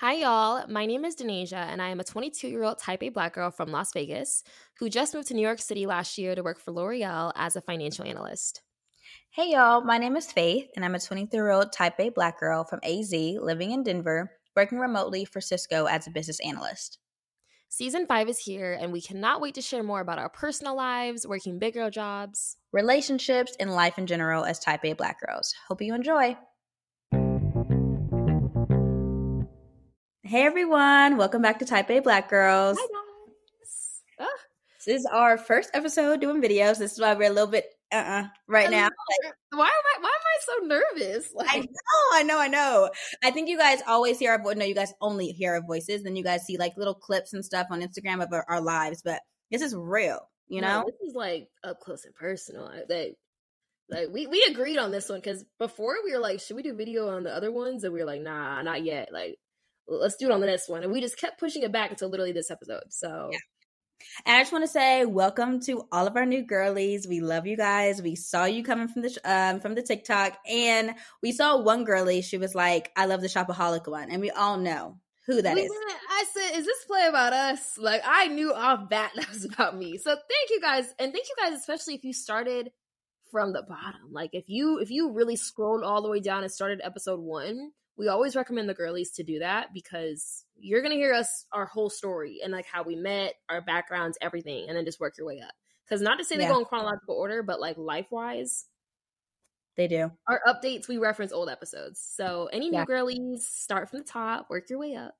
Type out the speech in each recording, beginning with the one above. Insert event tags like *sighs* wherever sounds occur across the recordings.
Hi, y'all. My name is Denasia, and I am a 22 year old type A black girl from Las Vegas who just moved to New York City last year to work for L'Oreal as a financial analyst. Hey, y'all. My name is Faith, and I'm a 23 year old type A black girl from AZ living in Denver, working remotely for Cisco as a business analyst. Season five is here, and we cannot wait to share more about our personal lives, working big girl jobs, relationships, and life in general as type A black girls. Hope you enjoy. Hey everyone, welcome back to Type A Black Girls. Hi guys. Ah. This is our first episode doing videos. This is why we're a little bit uh uh-uh right now. Like, why am I why am I so nervous? Like, I know, I know, I know. I think you guys always hear our voice. No, you guys only hear our voices. Then you guys see like little clips and stuff on Instagram of our, our lives. But this is real, you know. No, this is like up close and personal. Like, like we we agreed on this one because before we were like, should we do video on the other ones? And we were like, nah, not yet. Like let's do it on the next one. And we just kept pushing it back until literally this episode. So yeah. And I just want to say welcome to all of our new girlies. We love you guys. We saw you coming from the um, from the TikTok, and we saw one girlie. She was like, "I love the shopaholic one," and we all know who that we is. I said, "Is this play about us?" Like I knew off bat *laughs* that was about me. So thank you guys, and thank you guys, especially if you started from the bottom. Like if you if you really scrolled all the way down and started episode one, we always recommend the girlies to do that because you're gonna hear us our whole story and like how we met, our backgrounds, everything, and then just work your way up. Because not to say they yeah. go in chronological order, but like life wise, they do. Our updates we reference old episodes. So any new girlies, start from the top, work your way up.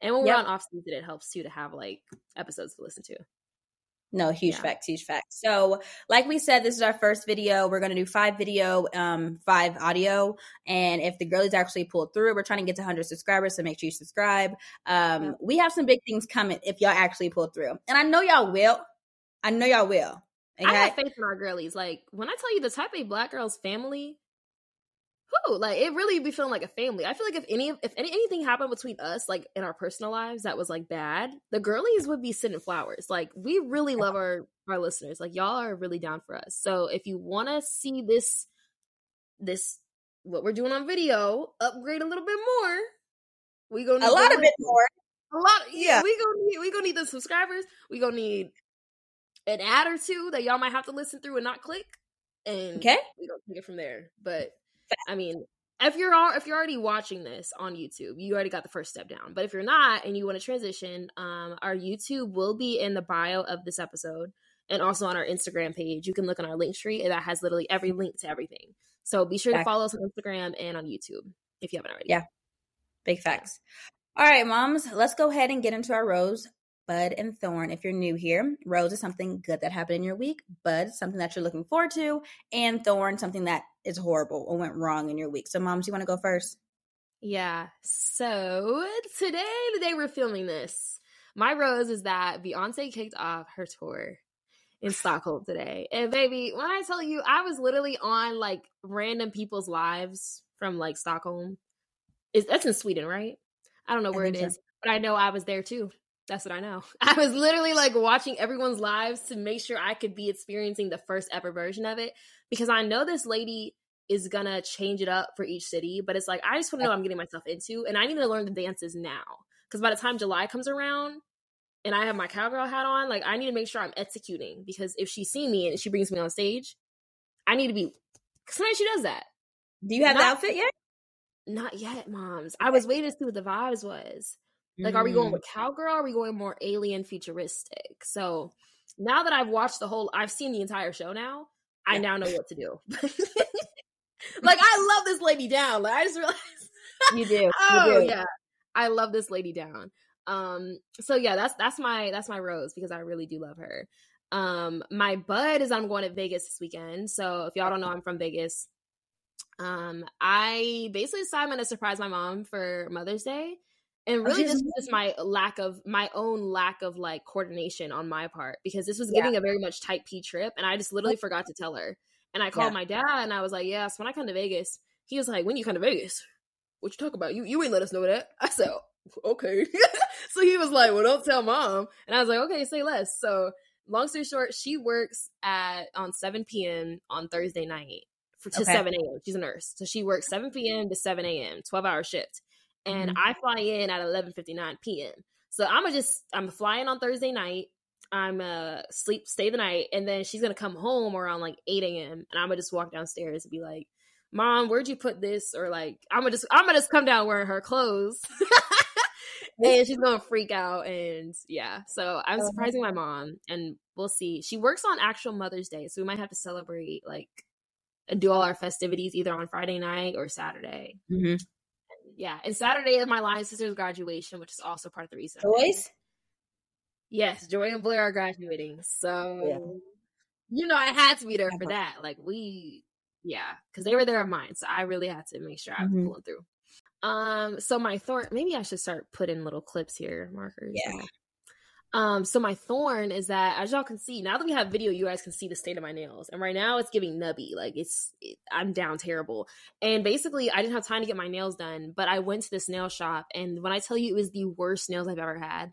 And when yep. we're on off season, it helps too to have like episodes to listen to. No, huge yeah. facts, huge facts. So, like we said, this is our first video. We're going to do five video, um, five audio. And if the girlies actually pull through, we're trying to get to 100 subscribers. So make sure you subscribe. Um, yeah. We have some big things coming if y'all actually pull through. And I know y'all will. I know y'all will. Okay? I have faith in our girlies. Like, when I tell you the type A black girls family, who like it really be feeling like a family. I feel like if any if any, anything happened between us, like in our personal lives, that was like bad, the girlies would be sending flowers. Like we really love our our listeners. Like y'all are really down for us. So if you want to see this this what we're doing on video upgrade a little bit more, we gonna a lot of bit more. A lot, yeah. We gonna need we gonna need the subscribers. We gonna need an ad or two that y'all might have to listen through and not click. And okay, we gonna take it from there. But I mean, if you're all, if you're already watching this on YouTube, you already got the first step down. But if you're not and you want to transition, um, our YouTube will be in the bio of this episode and also on our Instagram page. You can look on our link tree and that has literally every link to everything. So be sure to follow us on Instagram and on YouTube if you haven't already. Yeah. Big facts. All right, moms, let's go ahead and get into our rose Bud and Thorn. If you're new here, Rose is something good that happened in your week. Bud, something that you're looking forward to. And Thorn, something that is horrible or went wrong in your week. So, moms, you want to go first? Yeah. So, today, the day we're filming this, my rose is that Beyonce kicked off her tour in Stockholm today. And baby, when I tell you, I was literally on like random people's lives from like Stockholm. Is that's in Sweden, right? I don't know where it is, so. but I know I was there too. That's what I know. *laughs* I was literally like watching everyone's lives to make sure I could be experiencing the first ever version of it because I know this lady is gonna change it up for each city, but it's like I just want to know what I'm getting myself into and I need to learn the dances now because by the time July comes around and I have my cowgirl hat on, like I need to make sure I'm executing because if she sees me and she brings me on stage, I need to be. Sometimes she does that. Do you have Not, the outfit yet? Not yet, moms. I was waiting to see what the vibes was. Like, are we going mm. with cowgirl? are we going more alien futuristic? So now that I've watched the whole, I've seen the entire show now. I yeah. now know what to do. *laughs* like, I love this lady down. Like, I just realized you do. *laughs* oh you do. yeah, I love this lady down. Um, so yeah, that's that's my that's my rose because I really do love her. Um, my bud is I'm going to Vegas this weekend. So if y'all don't know, I'm from Vegas. Um, I basically decided I'm gonna surprise my mom for Mother's Day and really this was just my lack of my own lack of like coordination on my part because this was giving yeah. a very much type p trip and i just literally forgot to tell her. And i called yeah. my dad and i was like yes when i come to vegas he was like when you come to vegas? What you talk about? You you ain't let us know that. I said okay. *laughs* So he was like well don't tell mom. And i was like okay say less. So long story short she works at on 7 p.m on thursday night for to okay. 7 a.m she's a nurse. So she works 7 p.m to 7 a.m 12 hour shift and mm-hmm. I fly in at 11:59 p.m. So I'm gonna just I'm flying on Thursday night. I'm uh sleep stay the night, and then she's gonna come home around like 8 a.m. and I'm gonna just walk downstairs and be like, "Mom, where'd you put this?" Or like I'm gonna just I'm gonna just come down wearing her clothes. *laughs* and she's gonna freak out and yeah so i'm uh-huh. surprising my mom and we'll see she works on actual mother's day so we might have to celebrate like do all our festivities either on friday night or saturday mm-hmm. Yeah and saturday is my line sister's graduation which is also part of the reason boys yes joy and blair are graduating so yeah. you know i had to be there for that like we yeah because they were there of mine so i really had to make sure i was mm-hmm. pulling through um, so my thorn, maybe I should start putting little clips here, markers. Yeah. Um, so my thorn is that as y'all can see, now that we have video, you guys can see the state of my nails. And right now it's giving nubby. Like it's it, I'm down terrible. And basically I didn't have time to get my nails done, but I went to this nail shop and when I tell you it was the worst nails I've ever had.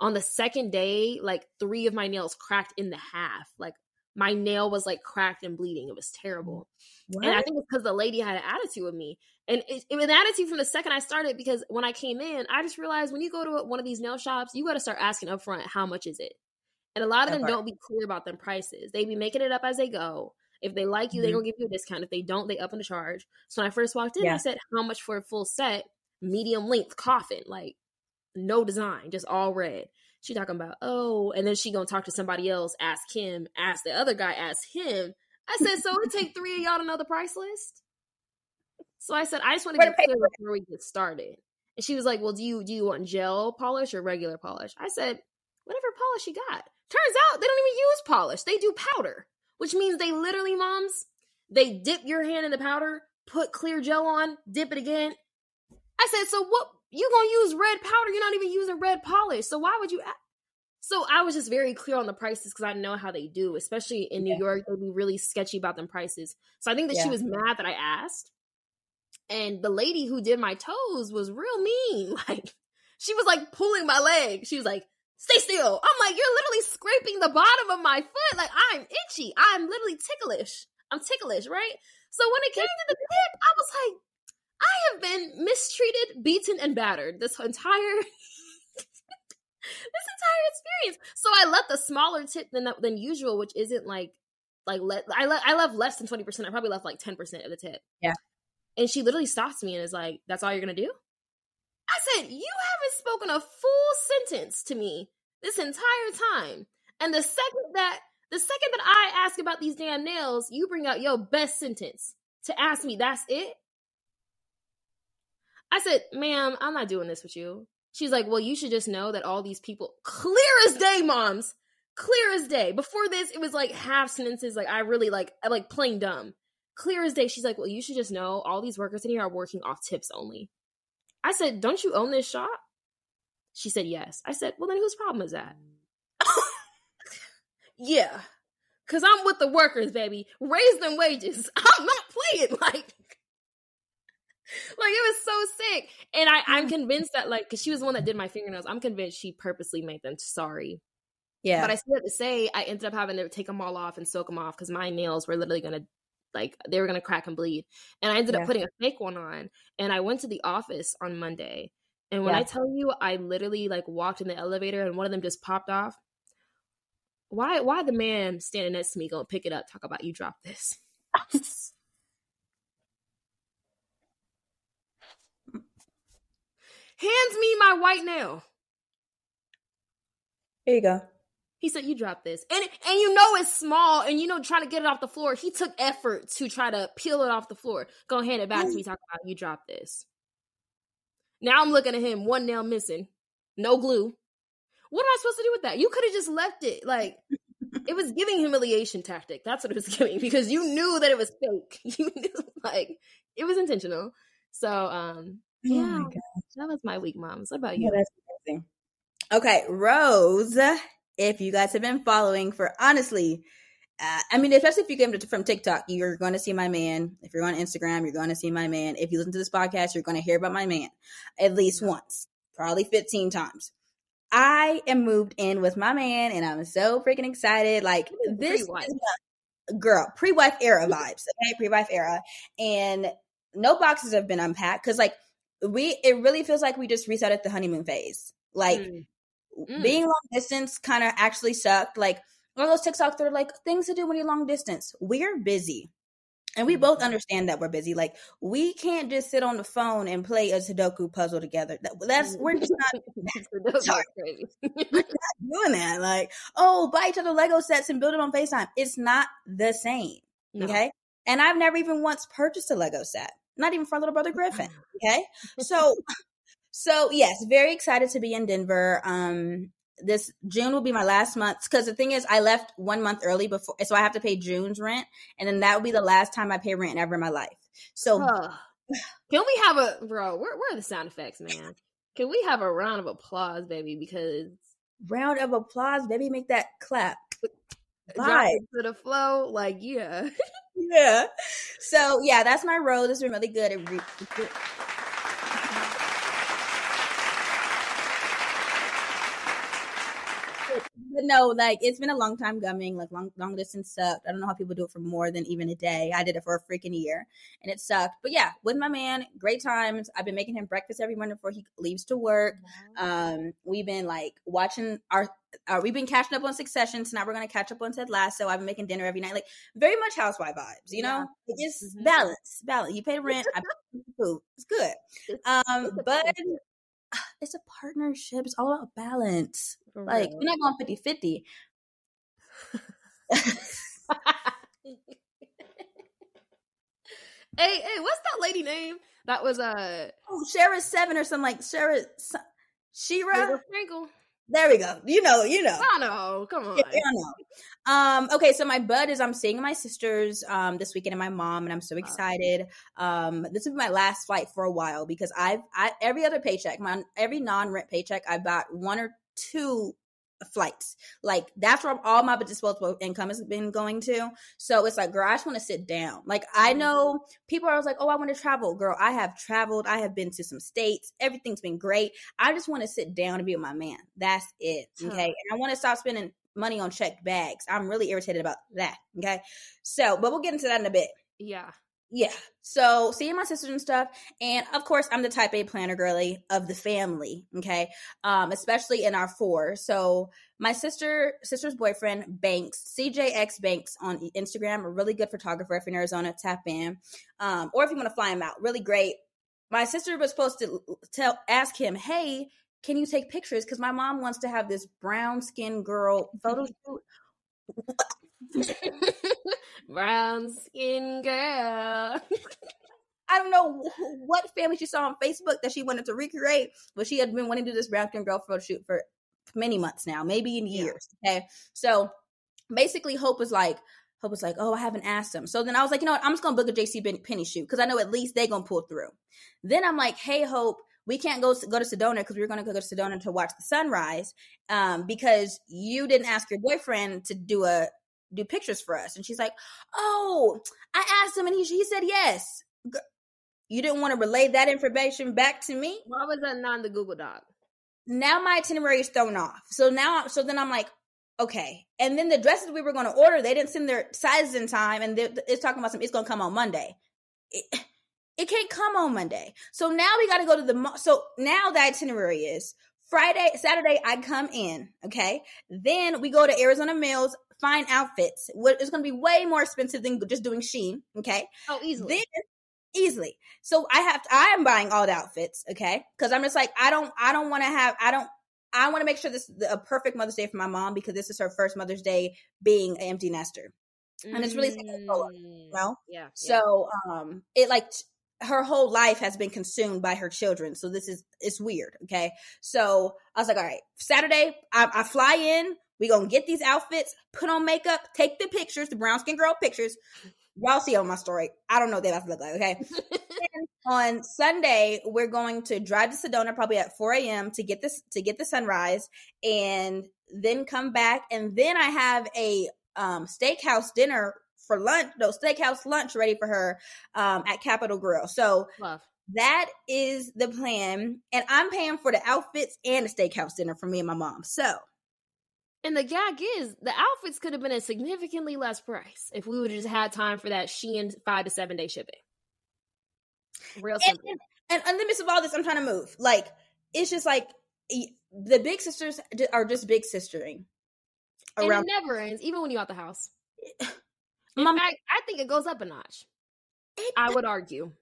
On the second day, like three of my nails cracked in the half. Like my nail was like cracked and bleeding. It was terrible. What? And I think it's because the lady had an attitude with me. And it, it was an attitude from the second I started because when I came in, I just realized when you go to one of these nail shops, you got to start asking up front, how much is it? And a lot of them don't be clear about them prices. They be making it up as they go. If they like you, mm-hmm. they gonna give you a discount. If they don't, they up in the charge. So when I first walked in, yeah. I said, how much for a full set, medium length coffin? Like no design, just all red. She talking about, oh, and then she gonna talk to somebody else, ask him, ask the other guy, ask him. I said, so it take three of y'all to know the price list. So I said, I just want to get clear before we get started. And she was like, well, do you do you want gel polish or regular polish? I said, whatever polish you got. Turns out they don't even use polish; they do powder, which means they literally, moms, they dip your hand in the powder, put clear gel on, dip it again. I said, so what? You gonna use red powder? You're not even using red polish. So why would you? So I was just very clear on the prices because I know how they do, especially in New yeah. York. They'd be really sketchy about them prices. So I think that yeah. she was mad that I asked. And the lady who did my toes was real mean. *laughs* Like she was like pulling my leg. She was like, "Stay still." I'm like, "You're literally scraping the bottom of my foot. Like I'm itchy. I'm literally ticklish. I'm ticklish, right?" So when it came to the tip, I was like, I have been mistreated, beaten, and battered this entire *laughs* this entire experience. So I left a smaller tip than than usual, which isn't like like let I le- I left less than twenty percent. I probably left like ten percent of the tip. Yeah. And she literally stops me and is like, "That's all you're gonna do?" I said, "You haven't spoken a full sentence to me this entire time." And the second that the second that I ask about these damn nails, you bring out your best sentence to ask me. That's it. I said, "Ma'am, I'm not doing this with you." She's like, well, you should just know that all these people, clear as day, moms, clear as day. Before this, it was like half sentences. Like I really like, like plain dumb. Clear as day. She's like, well, you should just know all these workers in here are working off tips only. I said, don't you own this shop? She said, yes. I said, well, then whose problem is that? *laughs* yeah. Cause I'm with the workers, baby. Raise them wages. *laughs* I'm not playing *laughs* like like it was so sick. And I, I'm mm. convinced that like because she was the one that did my fingernails, I'm convinced she purposely made them sorry. Yeah. But I still have to say, I ended up having to take them all off and soak them off because my nails were literally gonna like they were gonna crack and bleed. And I ended yeah. up putting a fake one on. And I went to the office on Monday. And when yeah. I tell you, I literally like walked in the elevator and one of them just popped off. Why why the man standing next to me gonna pick it up, talk about you drop this? *laughs* hands me my white nail. Here you go. He said, "You drop this," and and you know it's small, and you know trying to get it off the floor. He took effort to try to peel it off the floor. Go hand it back to me. Talk about you drop this. Now I'm looking at him, one nail missing, no glue. What am I supposed to do with that? You could have just left it. Like it was giving humiliation tactic. That's what it was *laughs* giving because you knew that it was fake. *laughs* You knew like it was intentional. So um Oh yeah, oh that was my week, moms. What about you? Yeah, that's amazing. Okay, Rose. If you guys have been following for honestly, uh, I mean, especially if you came to, from TikTok, you're going to see my man. If you're on Instagram, you're going to see my man. If you listen to this podcast, you're going to hear about my man at least once, probably 15 times. I am moved in with my man, and I'm so freaking excited. Like this, girl, pre-wife era *laughs* vibes. Okay, pre-wife era, and no boxes have been unpacked because like we it really feels like we just reset at the honeymoon phase. Like mm. Mm. being long distance kind of actually sucked. Like one of those TikToks that are like things to do when you're long distance. We're busy. And we both mm-hmm. understand that we're busy. Like we can't just sit on the phone and play a Sudoku puzzle together. That, that's we're just not, *laughs* sorry, we're *laughs* not doing that. Like, oh, buy each other Lego sets and build it on FaceTime. It's not the same. No. Okay. And I've never even once purchased a Lego set. Not even for little brother Griffin. *laughs* Okay. So so yes, very excited to be in Denver. Um this June will be my last month because the thing is, I left one month early before, so I have to pay June's rent, and then that will be the last time I pay rent ever in my life. So, can we have a bro? Where, where are the sound effects, man? Can we have a round of applause, baby? Because round of applause, baby, make that clap. Drop to the flow, like yeah, *laughs* yeah. So yeah, that's my role. This has been really good. It re- but no, like it's been a long time coming. Like long long distance sucked. I don't know how people do it for more than even a day. I did it for a freaking year, and it sucked. But yeah, with my man, great times. I've been making him breakfast every morning before he leaves to work. Um, we've been like watching our. Uh, we've been catching up on Succession, so now we're gonna catch up on Ted Lasso. I've been making dinner every night, like very much housewife vibes, you know. Yeah. It's mm-hmm. balance, balance. You pay rent, I pay food. It's good. Um, but *sighs* it's a partnership. It's all about balance. Like we're not going 50 50. *laughs* hey, hey, what's that lady name? That was uh oh Shera Seven or something like Shara Shira Sprinkle. There we go. You know, you know. I know. Come on. Yeah, I know. Um, okay, so my bud is I'm seeing my sisters um this weekend and my mom, and I'm so excited. Um, this will be my last flight for a while because I've I every other paycheck, my every non-rent paycheck, I've got one or two flights. Like that's where all my disposable income has been going to. So it's like, girl, I just want to sit down. Like I mm-hmm. know people are always like, oh, I want to travel. Girl, I have traveled. I have been to some states. Everything's been great. I just want to sit down and be with my man. That's it. Okay. And I want to stop spending money on checked bags. I'm really irritated about that. Okay. So, but we'll get into that in a bit. Yeah yeah. So seeing my sisters and stuff. And of course, I'm the type A planner girly of the family. Okay. Um, especially in our four. So my sister, sister's boyfriend, Banks, CJX Banks on Instagram, a really good photographer if in Arizona, tap in. Um, or if you want to fly him out, really great. My sister was supposed to tell ask him, hey, can you take pictures? Because my mom wants to have this brown skinned girl photo shoot. *laughs* Brown skin girl. I don't know what family she saw on Facebook that she wanted to recreate, but she had been wanting to do this brown skin girl photo shoot for many months now, maybe in years. Yeah. Okay. So basically, Hope was like, Hope was like, oh, I haven't asked him. So then I was like, you know what? I'm just going to book a JC Penney shoot because I know at least they're going to pull through. Then I'm like, hey, Hope, we can't go go to Sedona because we were going to go to Sedona to watch the sunrise um, because you didn't ask your boyfriend to do a do pictures for us. And she's like, Oh, I asked him and he, he said yes. You didn't want to relay that information back to me? Why was that not in the Google Doc? Now my itinerary is thrown off. So now, so then I'm like, okay. And then the dresses we were going to order, they didn't send their sizes in time. And it's talking about some, it's going to come on Monday. It, it can't come on Monday. So now we got to go to the, so now the itinerary is Friday, Saturday, I come in. Okay. Then we go to Arizona Mills find outfits. It's going to be way more expensive than just doing Shein. Okay. Oh, easily. Then, easily. So I have to, I am buying all the outfits. Okay. Cause I'm just like, I don't, I don't want to have, I don't, I want to make sure this is a perfect Mother's Day for my mom because this is her first Mother's Day being an empty nester. And it's really mm, you know? Yeah. So, yeah. um, it like, her whole life has been consumed by her children. So this is it's weird. Okay. So I was like, all right, Saturday, I, I fly in. We gonna get these outfits, put on makeup, take the pictures, the brown skin girl pictures. Y'all see on my story. I don't know what they have to look like. Okay. *laughs* on Sunday, we're going to drive to Sedona probably at 4 a.m. to get this to get the sunrise, and then come back. And then I have a um, steakhouse dinner for lunch. No steakhouse lunch ready for her um, at Capital Grille. So. Love that is the plan. And I'm paying for the outfits and the steakhouse dinner for me and my mom. So and the gag is, the outfits could have been a significantly less price if we would have just had time for that Shein five to seven day shipping. Real simple. And, and in the midst of all this, I'm trying to move. Like it's just like the big sisters are just big sistering. Around. And it never ends, even when you're out the house. *sighs* In Mom, fact, I think it goes up a notch. It, I would argue.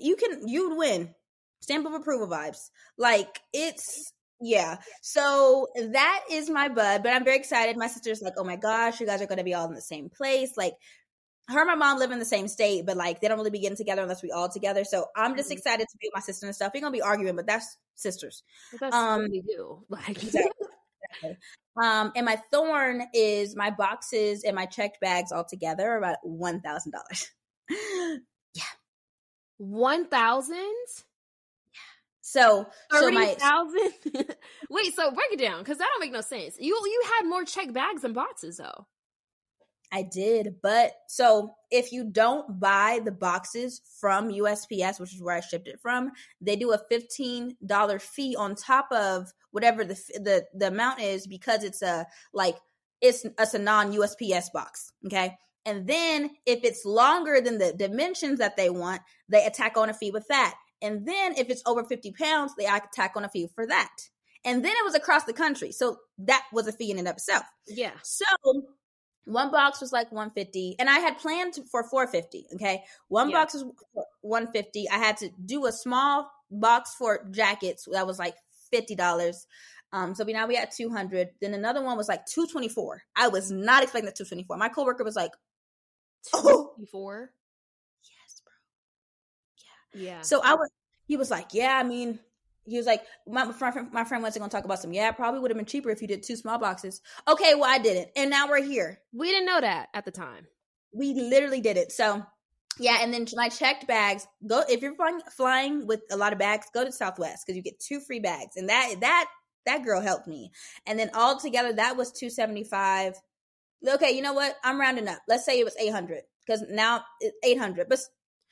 You can you'd win. Stamp of approval vibes. Like it's yeah. So that is my bud, but I'm very excited. My sister's like, oh my gosh, you guys are gonna be all in the same place. Like her and my mom live in the same state, but like they don't really be getting together unless we all together. So I'm just mm-hmm. excited to be with my sister and stuff. We're gonna be arguing, but that's sisters. But that's um, what we do. *laughs* Like exactly. Um, and my thorn is my boxes and my checked bags all together are about one thousand dollars. *laughs* Yeah, one thousand. So, so my thousand. *laughs* Wait, so break it down because that don't make no sense. You you had more check bags than boxes though. I did, but so if you don't buy the boxes from USPS, which is where I shipped it from, they do a fifteen dollar fee on top of whatever the the the amount is because it's a like it's it's a non USPS box. Okay, and then if it's longer than the dimensions that they want, they attack on a fee with that. And then if it's over fifty pounds, they attack on a fee for that. And then it was across the country, so that was a fee in and of itself. Yeah. So one box was like 150 and i had planned for 450 okay one yeah. box was 150 i had to do a small box for jackets that was like $50 um so we now we had 200 then another one was like 224 i was not expecting that 224 my coworker was like 224 oh. Yeah so i was he was like yeah i mean he was like, my friend, my friend wasn't going to talk about some. Yeah, probably would have been cheaper if you did two small boxes. Okay, well, I didn't. And now we're here. We didn't know that at the time. We literally did it. So, yeah. And then my checked bags, go, if you're flying, flying with a lot of bags, go to Southwest because you get two free bags. And that, that, that girl helped me. And then all together, that was 275. Okay, you know what? I'm rounding up. Let's say it was 800 because now it's 800, but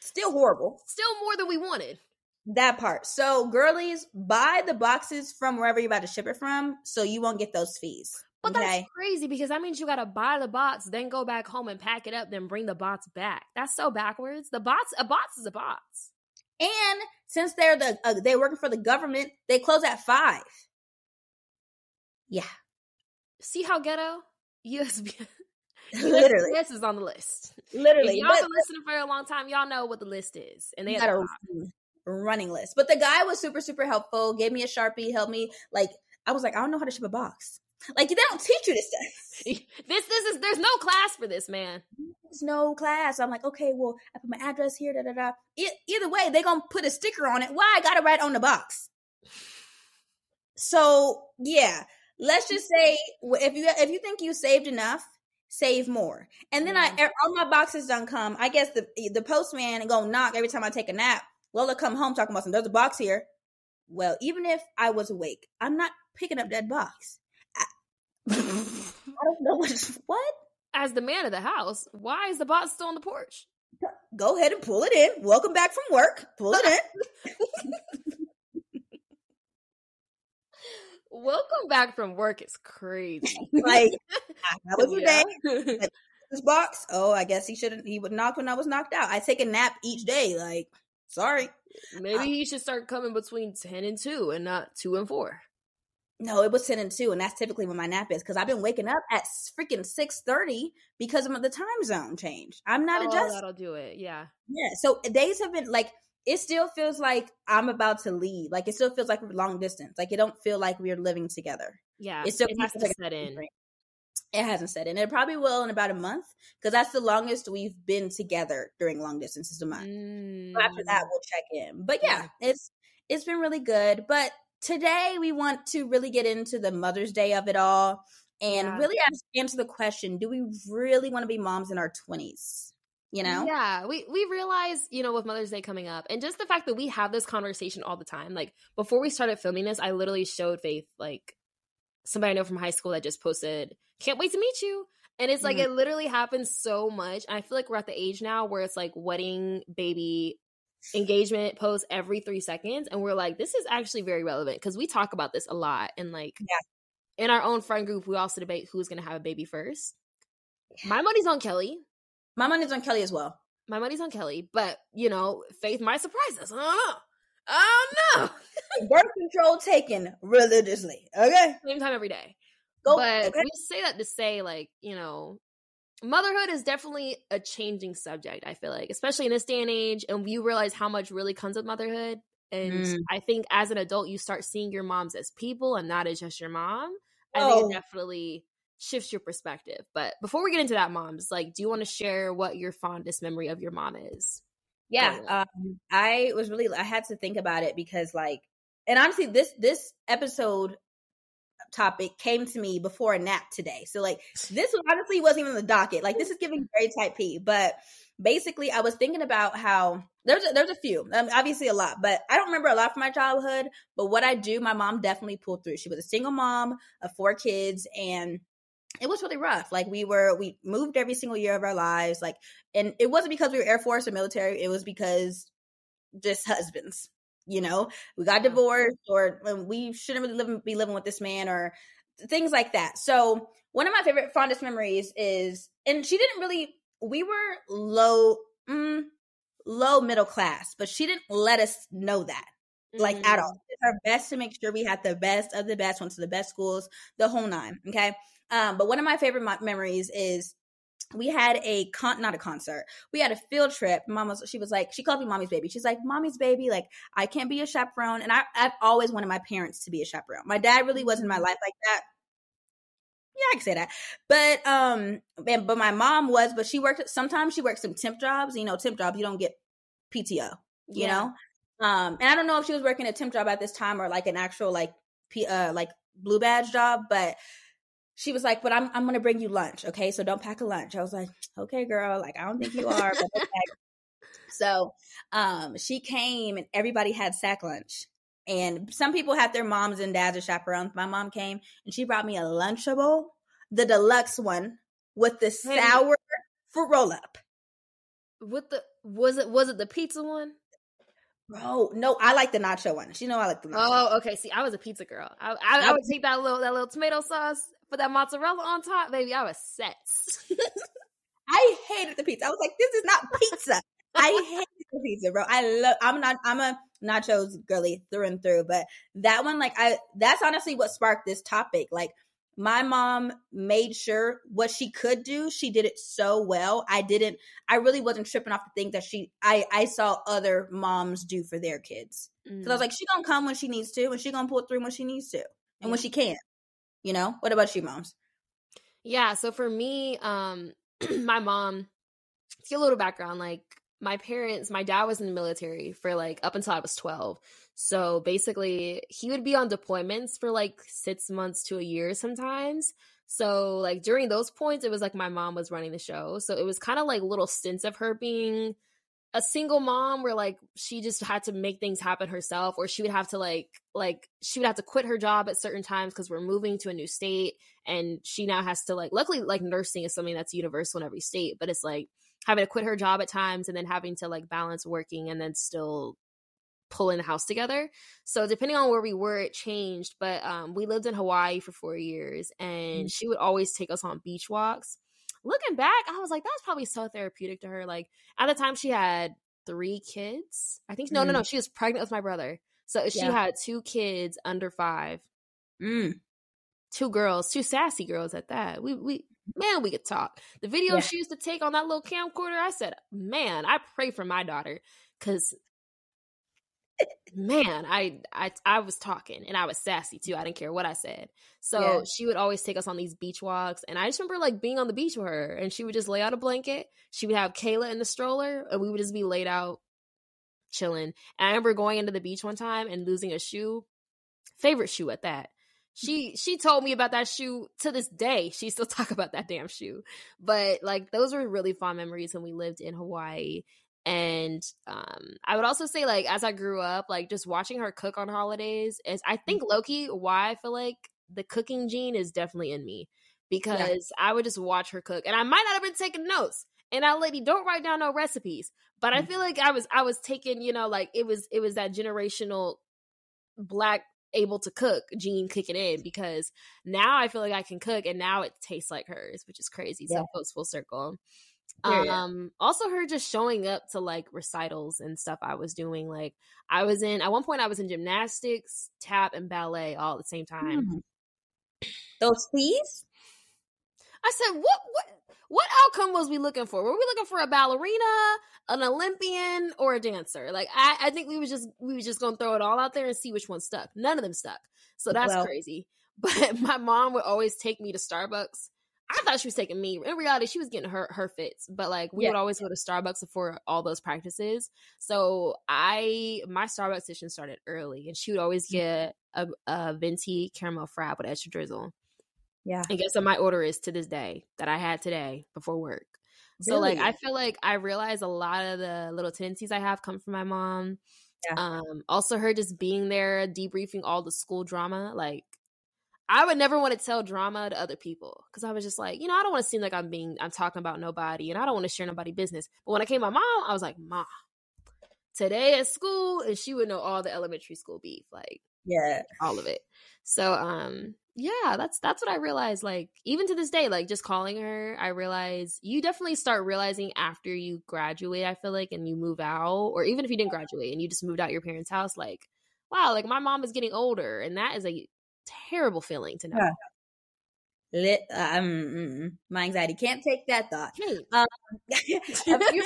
still horrible. Still more than we wanted. That part. So, girlies, buy the boxes from wherever you're about to ship it from, so you won't get those fees. But okay? that's crazy because that means you got to buy the box, then go back home and pack it up, then bring the box back. That's so backwards. The box, a box is a box. And since they're the uh, they're working for the government, they close at five. Yeah. See how ghetto *laughs* USPS. *laughs* Literally, this is on the list. Literally, if y'all but, been listening for a long time. Y'all know what the list is, and they got a running list. But the guy was super, super helpful, gave me a Sharpie, helped me. Like, I was like, I don't know how to ship a box. Like, they don't teach you this stuff. *laughs* this, this is, there's no class for this, man. There's no class. I'm like, okay, well, I put my address here, da da da. E- either way, they're going to put a sticker on it. Why I got to write on the box? So, yeah, let's just *laughs* say if you if you think you saved enough, save more. And then yeah. I all my boxes done come. I guess the the postman go knock every time I take a nap. Lola come home talking about some, there's a box here. Well, even if I was awake, I'm not picking up that box. I, *laughs* I don't know what, what? As the man of the house, why is the box still on the porch? Go ahead and pull it in. Welcome back from work. Pull it in. *laughs* Welcome back from work is crazy. *laughs* like *laughs* that was yeah. the day. This box. Oh, I guess he shouldn't. He would knock when I was knocked out. I take a nap each day. Like Sorry. Maybe uh, he should start coming between 10 and 2 and not 2 and 4. No, it was 10 and 2 and that's typically when my nap is cuz I've been waking up at freaking 6:30 because of the time zone change. I'm not oh, adjusting. that'll do it. Yeah. Yeah, so days have been like it still feels like I'm about to leave. Like it still feels like long distance. Like it don't feel like we're living together. Yeah. It still it has to like set in. It hasn't set in. It probably will in about a month because that's the longest we've been together during long distance is a month. Mm. after that, we'll check in. But yeah, yeah, it's it's been really good. But today we want to really get into the Mother's Day of it all and yeah. really ask, answer the question: Do we really want to be moms in our twenties? You know? Yeah, we we realize you know with Mother's Day coming up, and just the fact that we have this conversation all the time. Like before we started filming this, I literally showed Faith like somebody I know from high school that just posted, "Can't wait to meet you." And it's like mm. it literally happens so much. I feel like we're at the age now where it's like wedding, baby, engagement posts every three seconds, and we're like, this is actually very relevant because we talk about this a lot. And like, yeah. in our own friend group, we also debate who's going to have a baby first. My money's on Kelly. My money's on Kelly as well. My money's on Kelly, but you know, Faith might surprise us. I don't know. Oh no. *laughs* Birth control taken religiously. Okay. Same time every day. Go, but okay. we say that to say, like, you know, motherhood is definitely a changing subject, I feel like, especially in this day and age. And you realize how much really comes with motherhood. And mm. I think as an adult, you start seeing your moms as people and not as just your mom. I oh. think it definitely shifts your perspective. But before we get into that, moms, like, do you want to share what your fondest memory of your mom is? Yeah, um, I was really I had to think about it because like, and honestly, this this episode topic came to me before a nap today. So like, this honestly wasn't even the docket. Like, this is giving very type P, but basically, I was thinking about how there's a, there's a few, um, obviously a lot, but I don't remember a lot from my childhood. But what I do, my mom definitely pulled through. She was a single mom of four kids, and it was really rough. Like we were, we moved every single year of our lives. Like, and it wasn't because we were Air Force or military. It was because just husbands. You know, we got divorced, or we shouldn't really live, be living with this man, or things like that. So one of my favorite fondest memories is, and she didn't really. We were low, mm, low middle class, but she didn't let us know that like mm-hmm. at all. It's our best to make sure we had the best of the best, went to the best schools, the whole nine. Okay. Um, but one of my favorite mo- memories is we had a con not a concert. We had a field trip. Mom was she was like she called me mommy's baby. She's like mommy's baby like i can't be a chaperone. And I, i've always wanted my parents to be a chaperone. My dad really wasn't in my mm-hmm. life like that. Yeah i can say that. But um and, but my mom was but she worked sometimes she worked some temp jobs. You know temp jobs you don't get pto you yeah. know? Um and i don't know if she was working a temp job at this time or like an actual like P, uh like blue badge job but she was like, "But I'm I'm gonna bring you lunch, okay? So don't pack a lunch." I was like, "Okay, girl. Like I don't think you are." Okay. *laughs* so, um, she came and everybody had sack lunch, and some people had their moms and dads as chaperones. My mom came and she brought me a Lunchable, the deluxe one with the sour for roll up. With the was it was it the pizza one? Bro, no, I like the nacho one. You know I like the nacho. Oh, okay. See, I was a pizza girl. I, I, I would take that little that little tomato sauce, put that mozzarella on top, baby. I was set. *laughs* I hated the pizza. I was like, this is not pizza. I *laughs* hated the pizza, bro. I love. I'm not. I'm a nachos girly through and through. But that one, like, I. That's honestly what sparked this topic. Like, my mom made sure what she could do she did it so well i didn't i really wasn't tripping off the things that she i i saw other moms do for their kids because mm. i was mm. like she gonna come when she needs to and she gonna pull through when she needs to and yeah. when she can you know what about you moms yeah so for me um *clears throat* my mom get a little background like my parents my dad was in the military for like up until i was 12 so basically, he would be on deployments for like six months to a year sometimes. So, like, during those points, it was like my mom was running the show. So, it was kind of like little stints of her being a single mom where like she just had to make things happen herself or she would have to like like she would have to quit her job at certain times because we're moving to a new state and she now has to like luckily like nursing is something that's universal in every state but it's like having to quit her job at times and then having to like balance working and then still pulling the house together. So depending on where we were, it changed. But um, we lived in Hawaii for four years, and mm-hmm. she would always take us on beach walks. Looking back, I was like, that's probably so therapeutic to her. Like at the time, she had three kids. I think no, mm. no, no. Mm. She was pregnant with my brother, so she yeah. had two kids under five. Mm. Two girls, two sassy girls at that. We we man, we could talk. The video yeah. she used to take on that little camcorder, I said, man, I pray for my daughter because man, I, I I was talking and I was sassy too. I didn't care what I said. So yeah. she would always take us on these beach walks, and I just remember like being on the beach with her, and she would just lay out a blanket. She would have Kayla in the stroller, and we would just be laid out chilling. And I remember going into the beach one time and losing a shoe, favorite shoe at that. Mm-hmm. She she told me about that shoe to this day. She still *laughs* talk about that damn shoe. But like those were really fond memories when we lived in Hawaii and um i would also say like as i grew up like just watching her cook on holidays is i think mm-hmm. loki why i feel like the cooking gene is definitely in me because yeah. i would just watch her cook and i might not have been taking notes and that lady don't write down no recipes but i mm-hmm. feel like i was i was taking you know like it was it was that generational black able to cook gene kicking in because now i feel like i can cook and now it tastes like hers which is crazy yeah. so full circle Um, also her just showing up to like recitals and stuff I was doing. Like I was in at one point I was in gymnastics, tap, and ballet all at the same time. Mm. Those fees? I said, what what what outcome was we looking for? Were we looking for a ballerina, an Olympian, or a dancer? Like I, I think we was just we was just gonna throw it all out there and see which one stuck. None of them stuck. So that's well, crazy. *laughs* But my mom would always take me to Starbucks I thought she was taking me. In reality, she was getting her her fits, but like we yeah. would always go to Starbucks before all those practices. So I my Starbucks session started early, and she would always mm. get a, a venti caramel frap with extra drizzle. Yeah, I guess what my order is to this day that I had today before work. So really? like I feel like I realize a lot of the little tendencies I have come from my mom. Yeah. Um, also her just being there debriefing all the school drama, like I would never want to tell drama to other people because I was just like, you know, I don't want to seem like I'm being, I'm talking about nobody and I don't want to share nobody business. But when I came to my mom, I was like, Ma, today at school, and she would know all the elementary school beef, like, yeah, all of it. So, um, yeah, that's that's what I realized. Like, even to this day, like just calling her, I realize you definitely start realizing after you graduate. I feel like, and you move out, or even if you didn't graduate and you just moved out your parents' house, like, wow, like my mom is getting older, and that is a terrible feeling to know. Yeah. Lit, um, my anxiety can't take that thought. Um, *laughs* *laughs* a few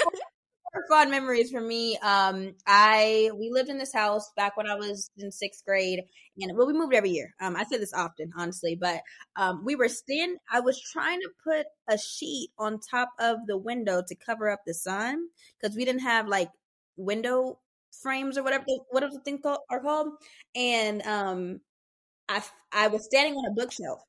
fun memories for me. Um, I we lived in this house back when I was in sixth grade, and well, we moved every year. Um, I say this often, honestly, but um, we were staying. I was trying to put a sheet on top of the window to cover up the sun because we didn't have like window frames or whatever whatever the things called, are called, and um, I I was standing on a bookshelf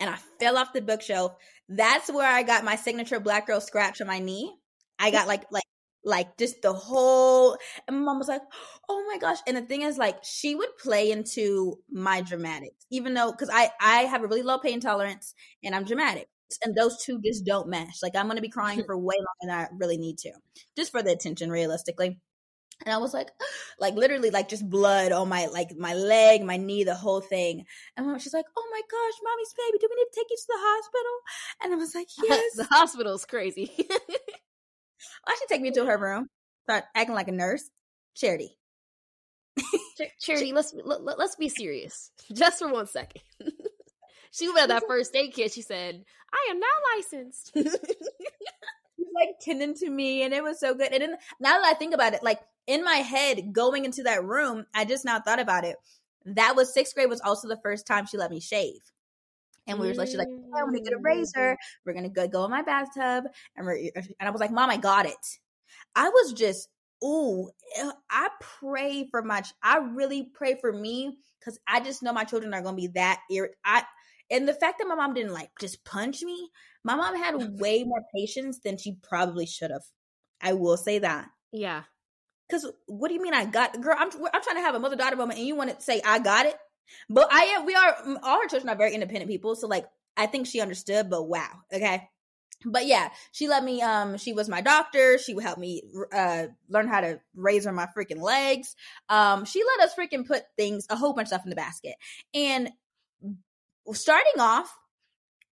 and I fell off the bookshelf. That's where I got my signature black girl scratch on my knee. I got like like like just the whole and my mom was like, "Oh my gosh." And the thing is like she would play into my dramatics even though cuz I I have a really low pain tolerance and I'm dramatic. And those two just don't mesh. Like I'm going to be crying *laughs* for way longer than I really need to. Just for the attention realistically. And I was like, *gasps* like literally, like just blood on my like my leg, my knee, the whole thing. And she's like, "Oh my gosh, mommy's baby, do we need to take you to the hospital?" And I was like, *laughs* "Yes." the hospital's crazy. *laughs* Why should take me to her room? Start acting like a nurse. Charity. *laughs* Charity, let's let, let's be serious, just for one second. she went that first aid kit. She said, "I am not licensed." Like tending to me and it was so good. And then, now that I think about it, like in my head going into that room, I just now thought about it. That was sixth grade was also the first time she let me shave. And we were like, she's like, I'm gonna get a razor. We're gonna go go in my bathtub. And we're and I was like, Mom, I got it. I was just, ooh, eh, I pray for my I really pray for me because I just know my children are gonna be that ir- I and the fact that my mom didn't like just punch me, my mom had *laughs* way more patience than she probably should have. I will say that. Yeah. Because what do you mean I got girl? I'm I'm trying to have a mother daughter moment, and you want to say I got it. But I am. We are all our children are very independent people, so like I think she understood. But wow, okay. But yeah, she let me. Um, she was my doctor. She would help me uh learn how to razor my freaking legs. Um, she let us freaking put things, a whole bunch of stuff in the basket. And starting off,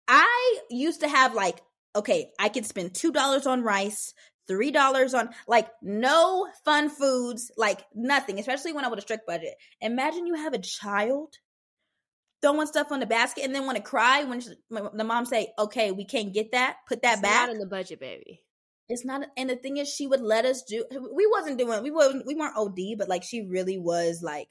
I used to have like, okay, I could spend $2 on rice, $3 on like no fun foods, like nothing, especially when I would a strict budget. Imagine you have a child throwing stuff on the basket and then want to cry when she, the mom say, okay, we can't get that, put that it's back. Not in the budget, baby. It's not, and the thing is, she would let us do. We wasn't doing, we wasn't, we weren't OD, but like she really was like,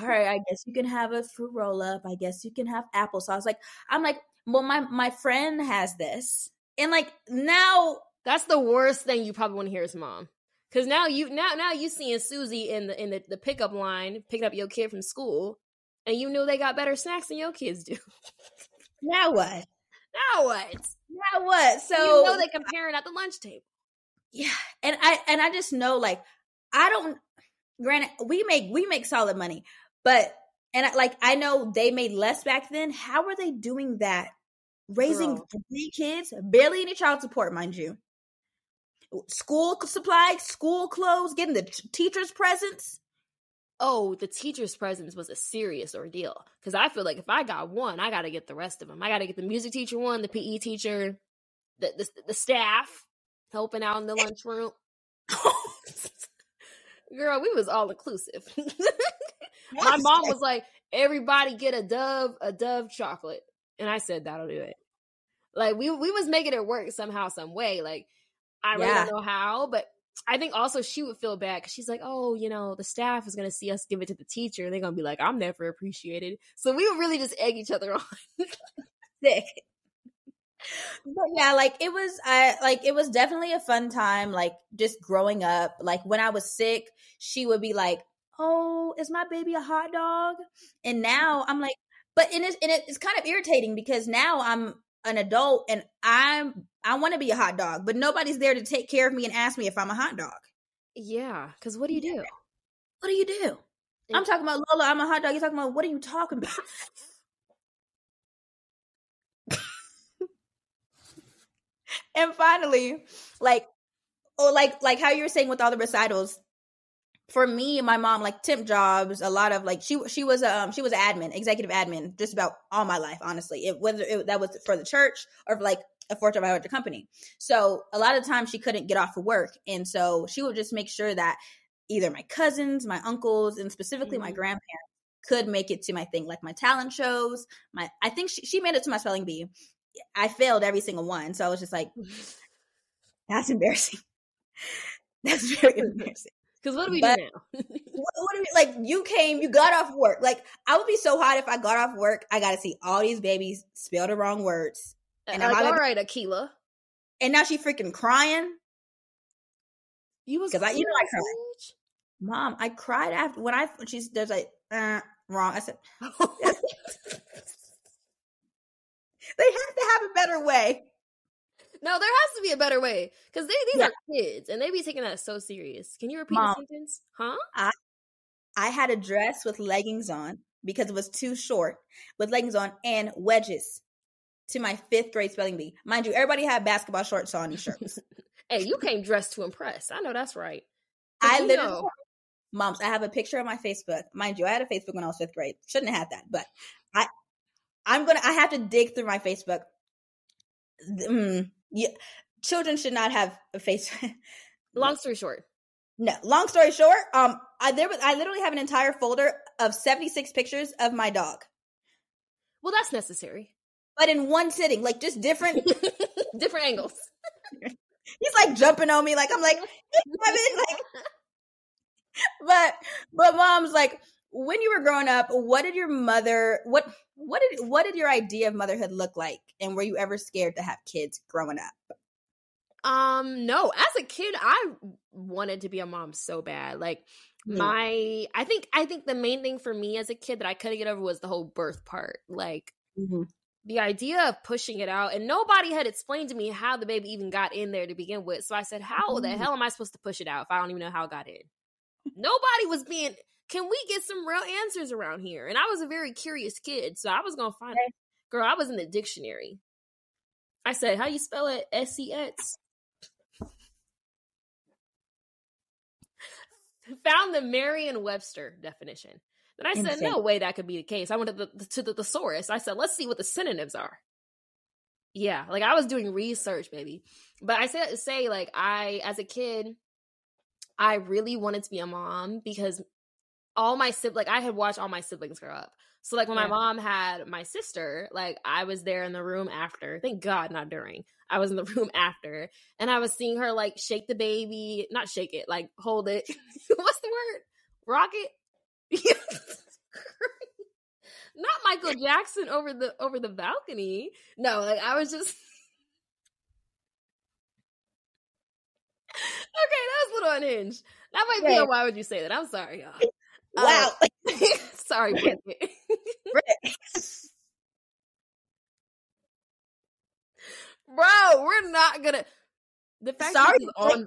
all right, I guess you can have a fruit roll up. I guess you can have applesauce. Like I'm like, well, my my friend has this, and like now that's the worst thing you probably want to hear is mom. Cause now you now now you seeing Susie in the in the, the pickup line picking up your kid from school, and you know they got better snacks than your kids do. now what? Now what? Now what? So you know they comparing at the lunch table. Yeah, and I and I just know like I don't granted we make we make solid money but and I, like i know they made less back then. How are they doing that? Raising Girl. three kids? Barely any child support mind you. School supplies school clothes getting the t- teachers presents. Oh the teacher's presence was a serious ordeal because i feel like if i got one i gotta get the rest of them i gotta get the music teacher one the pe teacher the, the, the staff helping out in the lunchroom. *laughs* Girl, we was all inclusive. *laughs* My mom was like, everybody get a dove, a dove chocolate. And I said, that'll do it. Like we we was making it work somehow, some way. Like I really yeah. don't know how, but I think also she would feel bad because she's like, oh, you know, the staff is gonna see us give it to the teacher, and they're gonna be like, I'm never appreciated. So we would really just egg each other *laughs* on. Sick. But yeah, like it was, I like it was definitely a fun time. Like just growing up, like when I was sick, she would be like, "Oh, is my baby a hot dog?" And now I'm like, but and it's, and it's kind of irritating because now I'm an adult and I'm I want to be a hot dog, but nobody's there to take care of me and ask me if I'm a hot dog. Yeah, because what do you do? What do you do? I'm talking about Lola. I'm a hot dog. You're talking about what are you talking about? *laughs* and finally, like, oh, like, like how you were saying with all the recitals, for me and my mom like temp jobs a lot of like she she was um she was admin executive admin just about all my life honestly. It whether it, that was for the church or for like a fortune 500 company. So a lot of times she couldn't get off of work. And so she would just make sure that either my cousins my uncles and specifically mm-hmm. my grandparents could make it to my thing like my talent shows my i think she, she made it to my spelling bee i failed every single one so i was just like *laughs* that's embarrassing *laughs* that's very embarrassing *laughs* because what do we but, do now? what, what do we like? You came, you got off work. Like I would be so hot if I got off work. I got to see all these babies spell the wrong words. And like, I'm all right, Akila. And now she freaking crying. You was because I, you know, I cried. Mom, I cried after when I when she's there's like uh, wrong. I said they have to have a better way. No, there has to be a better way because they these yeah. are kids and they be taking that so serious. Can you repeat Mom, the sentence? Huh? I I had a dress with leggings on because it was too short with leggings on and wedges to my fifth grade spelling bee. Mind you, everybody had basketball shorts on and shirts. *laughs* hey, you came dressed to impress. I know that's right. I literally, know. moms, I have a picture on my Facebook. Mind you, I had a Facebook when I was fifth grade. Shouldn't have had that, but I, I'm gonna. I have to dig through my Facebook. Mm, yeah, children should not have a face. *laughs* long story short. No, long story short, um, I there was I literally have an entire folder of 76 pictures of my dog. Well, that's necessary. But in one sitting, like just different *laughs* different angles. *laughs* He's like jumping on me, like I'm like, hey, Kevin, like. But but mom's like, when you were growing up, what did your mother what what did what did your idea of motherhood look like? And were you ever scared to have kids growing up? Um, no. As a kid, I wanted to be a mom so bad. Like my I think I think the main thing for me as a kid that I couldn't get over was the whole birth part. Like mm-hmm. the idea of pushing it out and nobody had explained to me how the baby even got in there to begin with. So I said, How mm-hmm. the hell am I supposed to push it out if I don't even know how it got in? Nobody was being can we get some real answers around here? And I was a very curious kid, so I was gonna find it. Girl, I was in the dictionary. I said, "How you spell it? S E X." Found the Merriam-Webster definition. Then I said, "No way, that could be the case." I went to the, to the thesaurus. I said, "Let's see what the synonyms are." Yeah, like I was doing research, baby. But I said say like I, as a kid, I really wanted to be a mom because all my siblings, like I had watched all my siblings grow up. So like when yeah. my mom had my sister, like I was there in the room after. Thank God, not during. I was in the *laughs* room after, and I was seeing her like shake the baby, not shake it, like hold it. *laughs* *laughs* What's the word? Rock it. not Michael Jackson over the over the balcony. No, like I was just. okay, that was a little unhinged. That might be a why would you say that? I'm sorry, y'all. Wow. Uh, *laughs* sorry, *laughs* *laughs* Bro, we're not gonna. The fact sorry, on.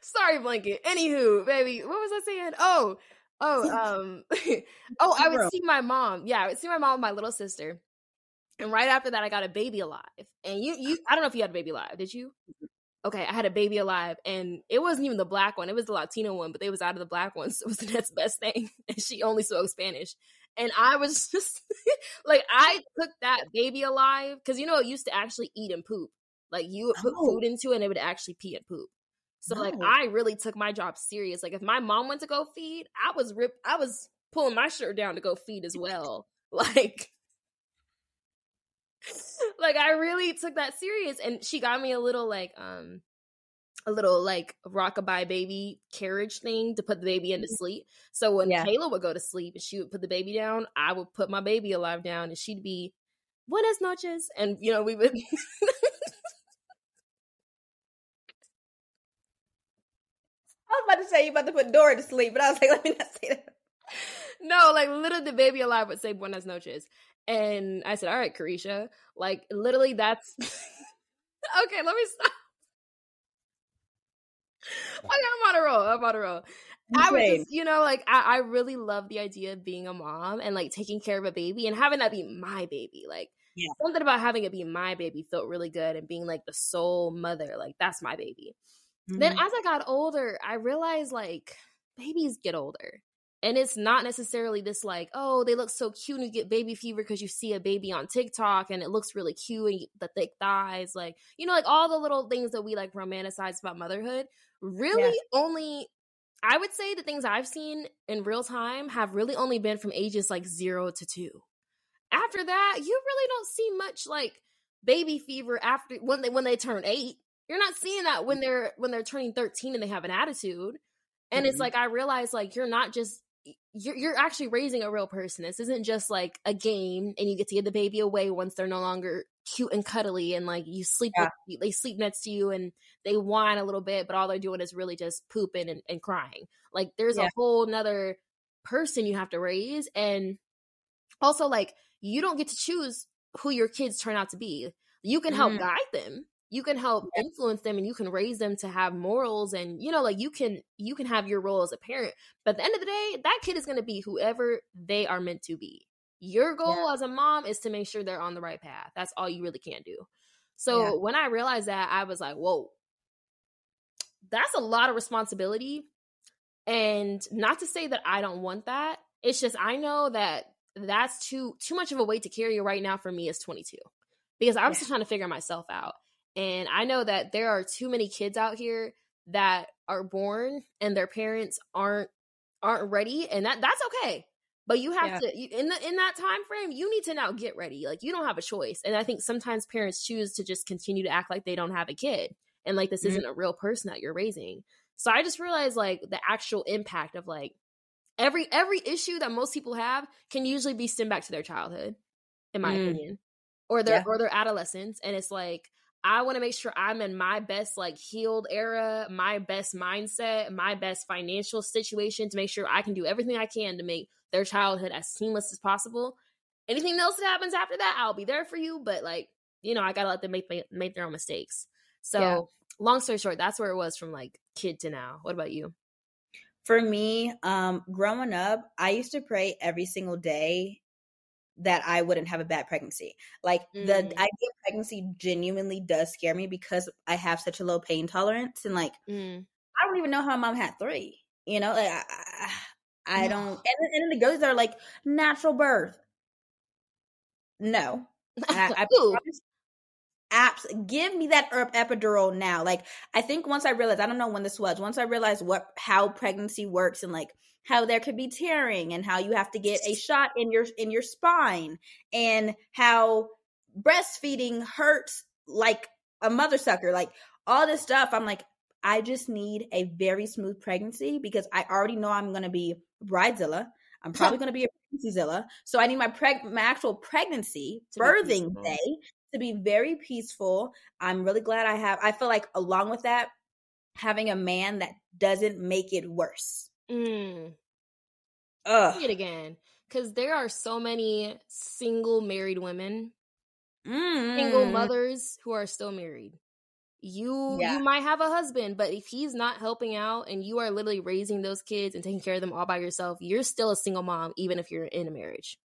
sorry, blanket. Anywho, baby, what was I saying? Oh, oh, um, oh, I would see my mom. Yeah, I would see my mom, my little sister and right after that, I got a baby alive. And you, you, *laughs* I don't know if you had a baby alive. Did you? Mm-hmm. Okay, I had a baby alive, and it wasn't even the black one. It was the Latino one, but they was out of the black ones. *laughs* so it was the next best thing. And she only spoke Spanish. And I was *laughs* just like, I took that baby alive because you know it used to actually eat and poop. Like you would put oh. food into it and it would actually pee and poop. So no. like I really took my job serious. Like if my mom went to go feed, I was rip I was pulling my shirt down to go feed as well. Like *laughs* like I really took that serious and she got me a little like um a little like rockabye baby carriage thing to put the baby into mm-hmm. sleep. So when yeah. Kayla would go to sleep and she would put the baby down, I would put my baby alive down and she'd be buenas noches and you know we would *laughs* I was about to say you about to put Dora to sleep, but I was like, let me not say that. No, like literally the baby alive would say buenas noches. And I said, All right, Carisha. Like literally that's *laughs* okay, let me stop. Okay, I'm on a roll. I'm on a roll. I was just, you know, like I, I really love the idea of being a mom and like taking care of a baby and having that be my baby. Like yeah. something about having it be my baby felt really good and being like the sole mother, like that's my baby. Mm-hmm. Then as I got older, I realized like babies get older. And it's not necessarily this like, oh, they look so cute and you get baby fever because you see a baby on TikTok and it looks really cute and the thick thighs, like, you know, like all the little things that we like romanticize about motherhood. Really, only I would say the things I've seen in real time have really only been from ages like zero to two. After that, you really don't see much like baby fever after when they when they turn eight. You're not seeing that when they're when they're turning 13 and they have an attitude. And mm-hmm. it's like I realize like you're not just you're you're actually raising a real person. This isn't just like a game and you get to give the baby away once they're no longer cute and cuddly and like you sleep yeah. with, they sleep next to you and they whine a little bit, but all they're doing is really just pooping and, and crying. Like there's yeah. a whole nother person you have to raise and also like you don't get to choose who your kids turn out to be. You can help mm. guide them, you can help influence them and you can raise them to have morals and you know like you can you can have your role as a parent but at the end of the day that kid is going to be whoever they are meant to be your goal yeah. as a mom is to make sure they're on the right path that's all you really can do so yeah. when i realized that i was like whoa that's a lot of responsibility and not to say that i don't want that it's just i know that that's too too much of a weight to carry right now for me as 22 because i'm yeah. still trying to figure myself out and I know that there are too many kids out here that are born and their parents aren't aren't ready and that that's okay. But you have yeah. to you, in the in that time frame, you need to now get ready. Like you don't have a choice. And I think sometimes parents choose to just continue to act like they don't have a kid and like this mm-hmm. isn't a real person that you're raising. So I just realized like the actual impact of like every every issue that most people have can usually be stemmed back to their childhood, in my mm. opinion, or their yeah. or their adolescence. And it's like I want to make sure I'm in my best, like healed era, my best mindset, my best financial situation to make sure I can do everything I can to make their childhood as seamless as possible. Anything else that happens after that, I'll be there for you. But like, you know, I gotta let them make make their own mistakes. So, yeah. long story short, that's where it was from like kid to now. What about you? For me, um, growing up, I used to pray every single day that I wouldn't have a bad pregnancy. Like mm. the idea of pregnancy genuinely does scare me because I have such a low pain tolerance and like mm. I don't even know how my mom had three. You know, like I, I, I don't. And, and then the girls are like natural birth. No, I, I *laughs* promise, apps give me that epidural now like i think once i realized i don't know when this was once i realized what how pregnancy works and like how there could be tearing and how you have to get a shot in your in your spine and how breastfeeding hurts like a mother sucker like all this stuff. I'm like i just need a very smooth pregnancy because i already know i'm going to be bridezilla. I'm probably going to be a pregnancyzilla so i need my preg my actual pregnancy birthing day to be very peaceful. I'm really glad i have i feel like along with that having a man that doesn't make it worse Mm. Ugh. It again, because there are so many single married women, mm. single mothers who are still married. You yeah. you might have a husband, but if he's not helping out and you are literally raising those kids and taking care of them all by yourself, you're still a single mom, even if you're in a marriage.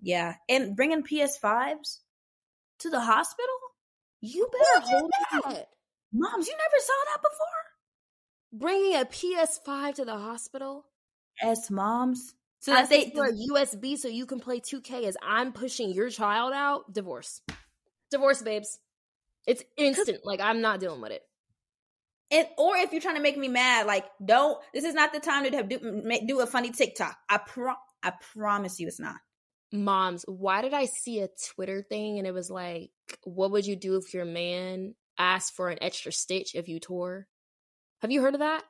Yeah, and bringing PS5s to the hospital. You better hold that. Moms, you never saw that before bringing a PS5 to the hospital? As moms, So that's they for a USB so you can play 2K as I'm pushing your child out. Divorce. Divorce, babes. It's instant. Like I'm not dealing with it. And or if you're trying to make me mad, like don't. This is not the time to have do do a funny TikTok. I pro I promise you, it's not. Moms, why did I see a Twitter thing and it was like, what would you do if your man asked for an extra stitch if you tore? Have you heard of that?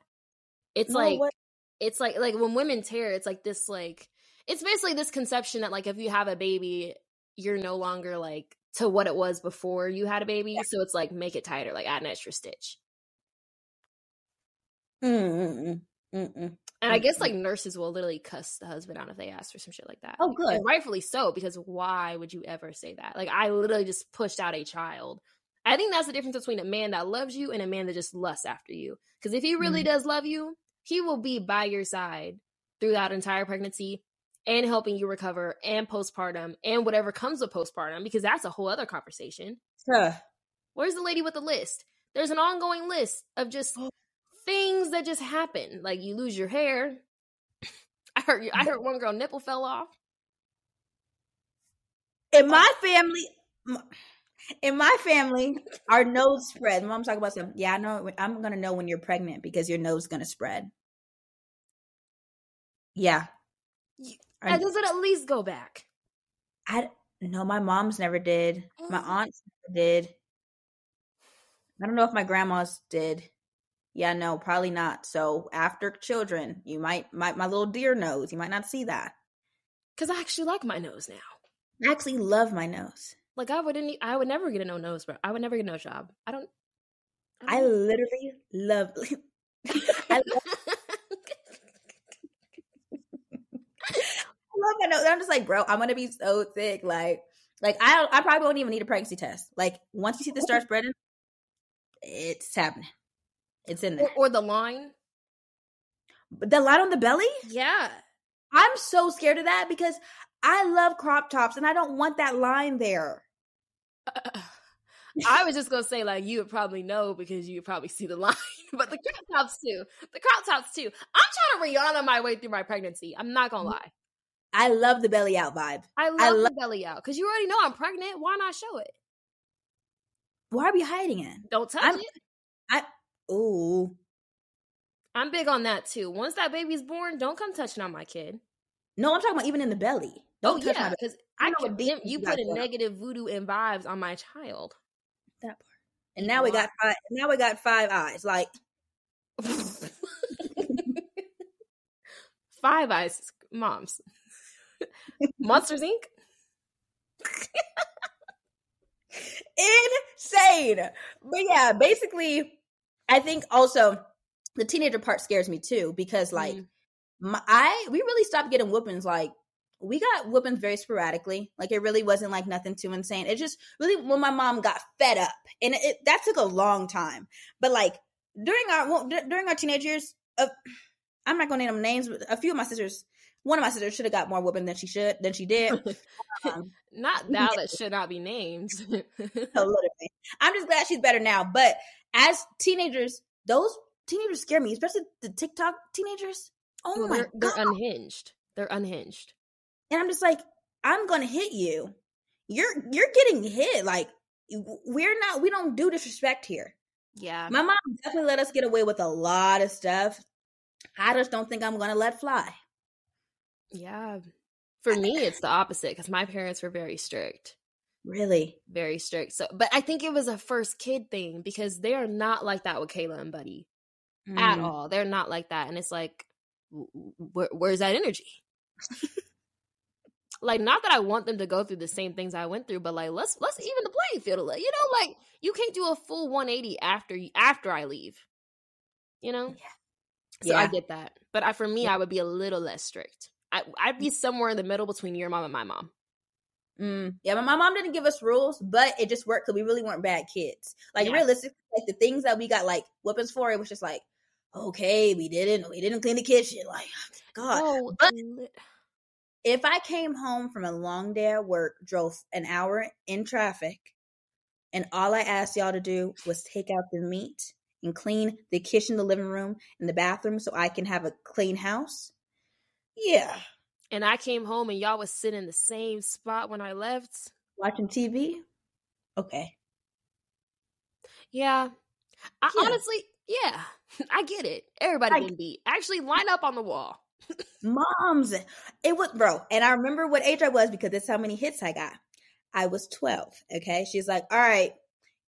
It's no, like what? it's like like when women tear, it's like this like it's basically this conception that like if you have a baby, you're no longer like to what it was before you had a baby. Yeah. So it's like make it tighter, like add an extra stitch. Mm-mm. Mm-mm. And I guess like nurses will literally cuss the husband out if they ask for some shit like that. Oh, good. And rightfully so, because why would you ever say that? Like I literally just pushed out a child. I think that's the difference between a man that loves you and a man that just lusts after you. Because if he really mm-hmm. does love you, he will be by your side through that entire pregnancy and helping you recover and postpartum and whatever comes with postpartum, because that's a whole other conversation. Huh. Where's the lady with the list? There's an ongoing list of just oh things that just happen. Like you lose your hair. *sniffs* I heard you, I heard one girl nipple fell off. In my family, in my family, our nose spread. Mom's talking about something. Yeah, I know. I'm gonna know when you're pregnant because your nose is gonna spread. Yeah. And does it at least go back? I no, my mom's never did. My oh. aunts never did. I don't know if my grandma's did. Yeah, no, probably not. So after children, you might, might my little deer nose, you might not see that. Cause I actually like my nose now. I actually love my nose. Like I wouldn't, I would never get a no nose, bro. I would never get a nose job. I don't. I, don't I literally love. *laughs* *laughs* I love, my nose. I'm just like, bro, I'm gonna be so thick. Like, like I, I probably won't even need a pregnancy test. Like once you see the start spreading, it's happening. It's in there. Or, or the line. The line on the belly? Yeah. I'm so scared of that because I love crop tops and I don't want that line there. Uh, *laughs* I was just gonna say like you would probably know because you would probably see the line, *laughs* but the crop tops too. The crop tops too. I'm trying to Rihanna my way through my pregnancy. I'm not gonna lie. I love the belly out vibe. I love, I love the belly out because you already know I'm pregnant. Why not show it? Why are we hiding it? Don't touch I'm, it. I Ooh. I'm big on that too. Once that baby's born, don't come touching on my kid. No, I'm talking about even in the belly. Don't oh, yeah, because I know you put a negative voodoo and vibes on my child. That part. And now we got five. Now we got five eyes. Like *laughs* five eyes, moms. *laughs* Monsters Inc. Insane. But yeah, basically I think also the teenager part scares me too because like mm. my, I we really stopped getting whoopings like we got whoopings very sporadically. Like it really wasn't like nothing too insane. It just really when my mom got fed up, and it, that took a long time. But like during our well, d- during our teenage years, uh, I'm not gonna name them names, but a few of my sisters, one of my sisters should have got more whooping than she should than she did. *laughs* Um, not now that should not be named. literally, *laughs* I'm just glad she's better now. But as teenagers, those teenagers scare me, especially the TikTok teenagers. Oh well, my they're, god, they're unhinged. They're unhinged, and I'm just like, I'm gonna hit you. You're you're getting hit. Like we're not. We don't do disrespect here. Yeah, my mom definitely let us get away with a lot of stuff. I just don't think I'm gonna let fly. Yeah, for me, it's the opposite because my parents were very strict. Really? Very strict. So, but I think it was a first kid thing because they are not like that with Kayla and Buddy mm. at all. They're not like that. And it's like, wh- where's that energy? *laughs* like, not that I want them to go through the same things I went through, but like, let's let's even the playing field. Like you know, like you can't do a full 180 after after I leave. You know. Yeah. So yeah. I get that, but I, for me, yeah. I would be a little less strict. I, I'd be somewhere in the middle between your mom and my mom. Mm, yeah, but my mom didn't give us rules, but it just worked because we really weren't bad kids. Like yeah. realistically, like the things that we got like weapons for, it was just like, okay, we didn't, we didn't clean the kitchen. Like, God. Oh, but if I came home from a long day at work, drove an hour in traffic, and all I asked y'all to do was take out the meat and clean the kitchen, the living room, and the bathroom so I can have a clean house. Yeah. And I came home and y'all was sitting in the same spot when I left. Watching TV? Okay. Yeah. I, yeah. Honestly, yeah, *laughs* I get it. Everybody I, can beat. Actually, line up on the wall. Moms, it was, bro. And I remember what age I was because that's how many hits I got. I was 12. Okay. She's like, all right,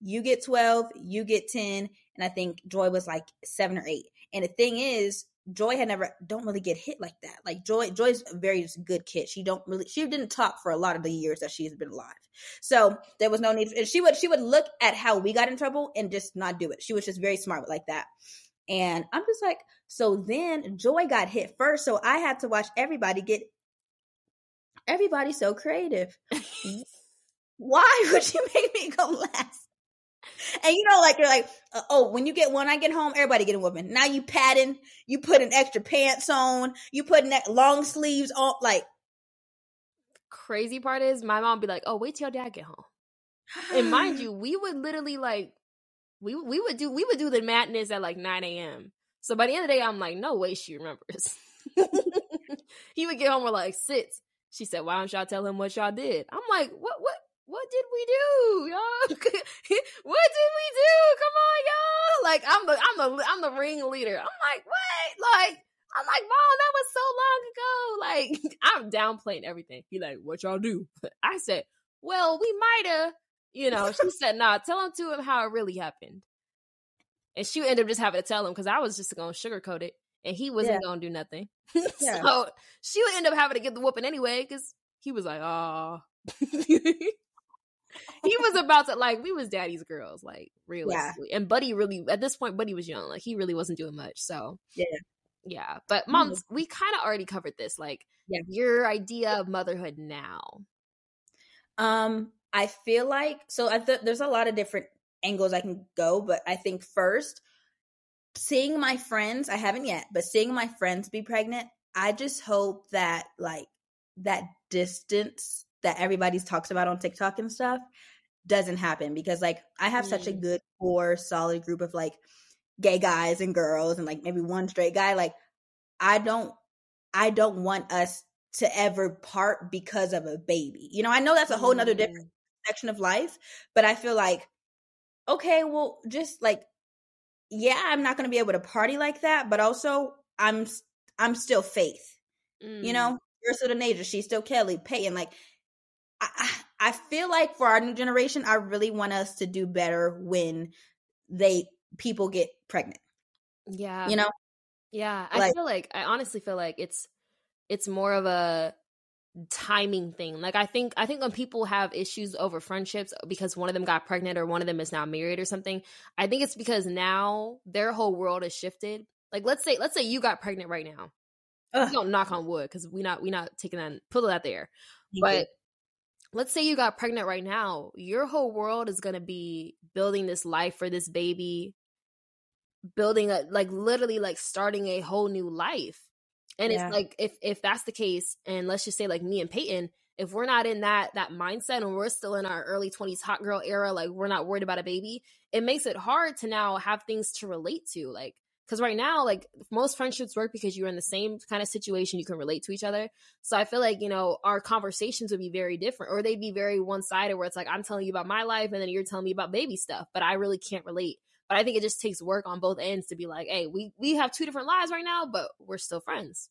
you get 12, you get 10. And I think Joy was like seven or eight. And the thing is, Joy had never don't really get hit like that. Like Joy, Joy's a very good kid. She don't really she didn't talk for a lot of the years that she's been alive. So there was no need. And she would she would look at how we got in trouble and just not do it. She was just very smart like that. And I'm just like, so then Joy got hit first, so I had to watch everybody get. Everybody so creative. *laughs* Why *laughs* would you make me go last? And you know, like you're like, uh, oh, when you get one, I get home, everybody get a woman. Now you padding, you putting extra pants on, you putting long sleeves on, like. Crazy part is, my mom be like, "Oh, wait till your dad get home." and mind *gasps* you, we would literally like, we we would do we would do the madness at like nine a.m. So by the end of the day, I'm like, no way she remembers. *laughs* he would get home with like six. She said, "Why don't y'all tell him what y'all did?" I'm like, "What? What? what did we do, y'all? *laughs* what did we do? Come on, y'all! Like I'm the I'm the I'm the ringleader. I'm like, what? Like I'm like, mom, that was so long ago. *laughs* Like I'm downplaying everything. He like, what y'all do? I said, well, we might have. You know, she said, nah, tell him to him how it really happened. And she ended up just having to tell him because I was just gonna sugarcoat it, and he wasn't yeah. gonna do nothing. *laughs* Yeah. so she would end up having to get the whooping anyway because he was like, oh. *laughs* he was *laughs* about to like we was daddy's girls, like realistically. Yeah. And Buddy really at this point, Buddy was young, like he really wasn't doing much. So yeah, yeah. But moms, mm-hmm. we kind of already covered this. Like yeah. your idea of motherhood now. Um, I feel like so. I th- there's a lot of different angles I can go, but I think first, seeing my friends, I haven't yet, but seeing my friends be pregnant, I just hope that like that distance that everybody's talks about on TikTok and stuff doesn't happen because like I have mm. such a mm. good core solid group of like gay guys and girls and like maybe one straight guy like I don't I don't want us to ever part because of a baby. You know, I know that's a whole nother different mm. Section of life, but I feel like okay, well just like yeah, I'm not going to be able to party like that, but also I'm I'm still Faith. Mm. You know, she's still the Nature, she's still Kelly, Peyton like I, I feel like for our new generation, I really want us to do better when they people get pregnant. Yeah. You know? Yeah. I like, feel like I honestly feel like it's it's more of a timing thing. Like I think I think when people have issues over friendships because one of them got pregnant or one of them is now married or something, I think it's because now their whole world has shifted. Like let's say let's say you got pregnant right now. Don't knock on wood because we not we not taking that put that out there. Thank but you let's say you got pregnant right now, your whole world is going to be building this life for this baby, building a like literally like starting a whole new life. And yeah. it's like if if that's the case and let's just say like me and Peyton, if we're not in that that mindset and we're still in our early 20s hot girl era, like we're not worried about a baby, it makes it hard to now have things to relate to. Like because right now like most friendships work because you're in the same kind of situation you can relate to each other so i feel like you know our conversations would be very different or they'd be very one-sided where it's like i'm telling you about my life and then you're telling me about baby stuff but i really can't relate but i think it just takes work on both ends to be like hey we we have two different lives right now but we're still friends.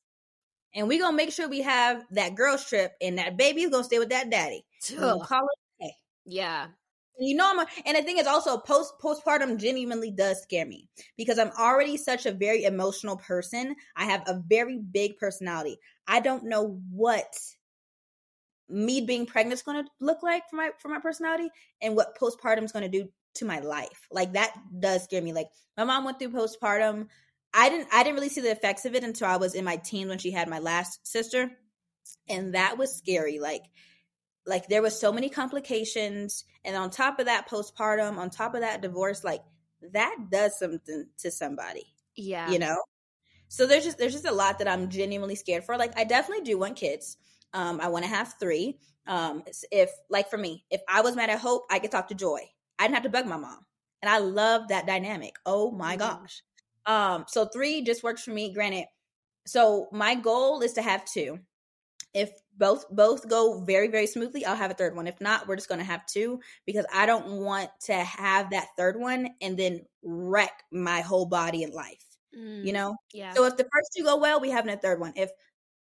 And we gonna make sure we have that girls trip and that baby's gonna stay with that daddy. Call it yeah. You know, I'm a, and the thing is also post postpartum genuinely does scare me because I'm already such a very emotional person. I have a very big personality. I don't know what me being pregnant is going to look like for my for my personality and what postpartum is going to do to my life. Like that does scare me. Like my mom went through postpartum. I didn't I didn't really see the effects of it until I was in my teens when she had my last sister. And that was scary. Like like there was so many complications and on top of that postpartum on top of that divorce like that does something to somebody yeah you know so there's just there's just a lot that i'm genuinely scared for like i definitely do want kids um i want to have three um if like for me if i was mad at hope i could talk to joy i didn't have to bug my mom and i love that dynamic oh my mm-hmm. gosh. Um so three just works for me granted so my goal is to have two. If both both go very very smoothly i'll have a third one. If not we're just going to have two because i don't want to have that third one and then wreck my whole body and life mm, you know? yeah. So if the first two go well we have a third one. If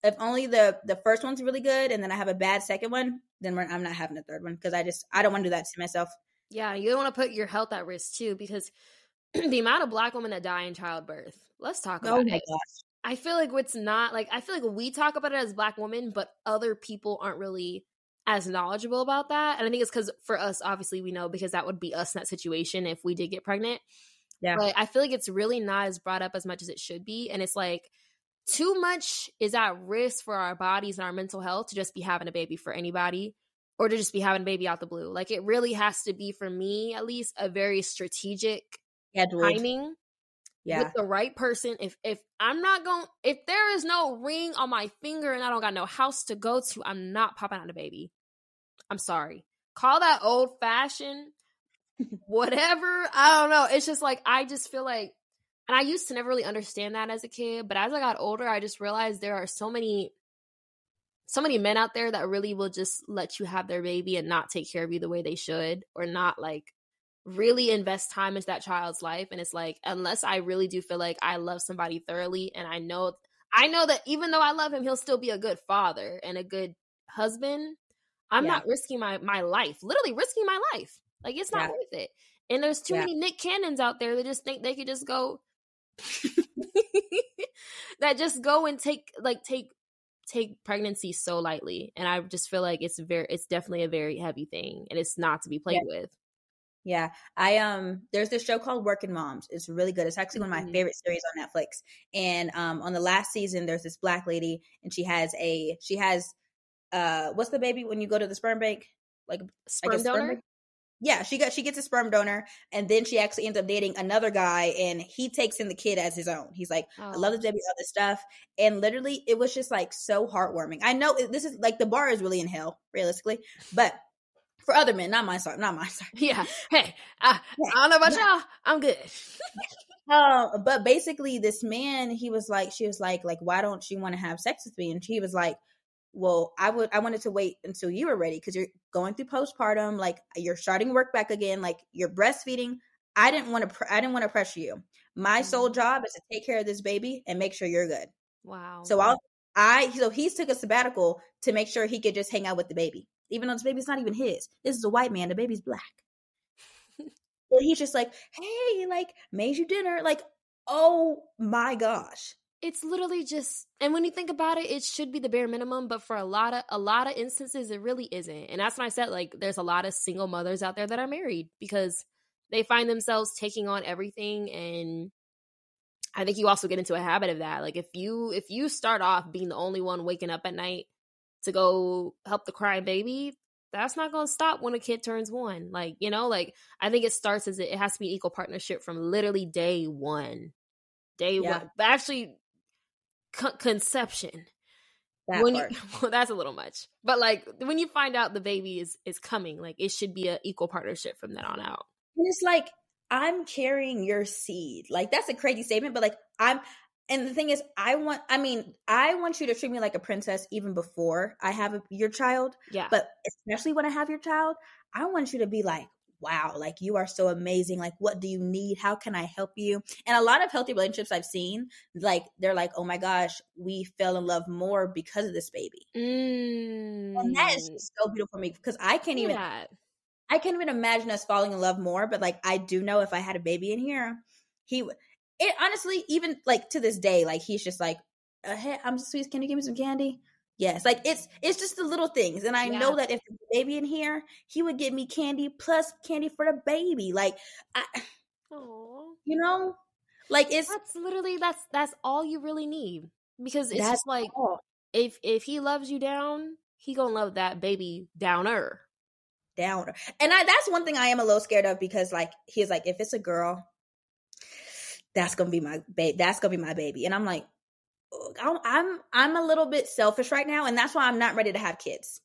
if only the the first one's really good and then i have a bad second one then i'm not having a third one because i just i don't want to do that to myself yeah you don't want to put your health at risk too because *clears throat* the amount of black women that die in childbirth let's talk oh about oh it gosh. I feel like what's not like I feel like we talk about it as black women, but other people aren't really as knowledgeable about that. And I think it's because for us, obviously, we know because that would be us in that situation if we did get pregnant. Yeah. But I feel like it's really not as brought up as much as it should be. And it's like too much is at risk for our bodies and our mental health to just be having a baby for anybody or to just be having a baby out the blue. Like it really has to be for me at least a very strategic timing yeah. with the right person. If if I'm not going if there is no ring on my finger and I don't got no house to go to, I'm not popping out a baby. I'm sorry. Call that old fashioned *laughs* whatever. I don't know. It's just like I just feel like and I used to never really understand that as a kid, but as I got older, I just realized there are so many so many men out there that really will just let you have their baby and not take care of you the way they should or not like really invest time into that child's life and it's like unless i really do feel like i love somebody thoroughly and i know i know that even though i love him he'll still be a good father and a good husband i'm yeah. not risking my my life literally risking my life like it's not yeah. worth it and there's too yeah. many nick cannons out there that just think they could just go *laughs* *laughs* that just go and take like take take pregnancy so lightly and i just feel like it's very it's definitely a very heavy thing and it's not to be played with yeah, I um there's this show called Working Moms. It's really good. It's actually one of my mm-hmm. favorite series on Netflix. And um on the last season there's this black lady and she has a she has uh what's the baby when you go to the sperm bank? Like sperm donor? Sperm yeah, she got she gets a sperm donor and then she actually ends up dating another guy and he takes in the kid as his own. He's like, oh. I love this baby, all this stuff. And literally it was just like so heartwarming. I know this is like the bar is really in hell, realistically, but for other men, not my sorry, not my *laughs* sorry. Yeah. Hey, I, yeah. I don't know about y'all. I'm good. *laughs* um, but basically, this man, he was like, she was like, like, why don't you want to have sex with me? And she was like, well, I would, I wanted to wait until you were ready because you're going through postpartum, like you're starting work back again, like you're breastfeeding. I didn't want to, I didn't want to pressure you. My mm-hmm. sole job is to take care of this baby and make sure you're good. Wow. So I'll, I, so he's took a sabbatical to make sure he could just hang out with the baby even though this baby's not even his. This is a white man. The baby's black. *laughs* and he's just like, hey, like, made you dinner. Like, oh my gosh. It's literally just and when you think about it, it should be the bare minimum, but for a lot of a lot of instances it really isn't. And that's when I said like there's a lot of single mothers out there that are married because they find themselves taking on everything and I think you also get into a habit of that. Like if you if you start off being the only one waking up at night to go help the crying baby, that's not going to stop when a kid turns one. Like, you know, like I think it starts as it, it has to be equal partnership from literally day one. Day yeah. one. But actually, conception. That when part. you *laughs* well, that's a little much. But like when you find out the baby is is coming, like it should be an equal partnership from then on out. And it's like I'm carrying your seed. Like that's a crazy statement, but like I'm and the thing is i want i mean i want you to treat me like a princess even before i have a, your child yeah but especially when i have your child i want you to be like wow like you are so amazing like what do you need how can i help you and a lot of healthy relationships i've seen like they're like oh my gosh we fell in love more because of this baby mm. and that is mm. so beautiful for me because i can't even yeah. i can't even imagine us falling in love more but like i do know if i had a baby in here he it honestly, even like to this day, like he's just like, uh, "Hey, I'm sweet. Can you give me some candy?" Yes, like it's it's just the little things, and I yeah. know that if the baby in here, he would give me candy plus candy for the baby. Like, I, Aww. you know, like it's that's literally that's that's all you really need because it's just like all. if if he loves you down, he gonna love that baby downer, downer. And I that's one thing I am a little scared of because like he's like if it's a girl, that's gonna be my baby. That's gonna be my baby. And I'm like, I'm I'm a little bit selfish right now, and that's why I'm not ready to have kids.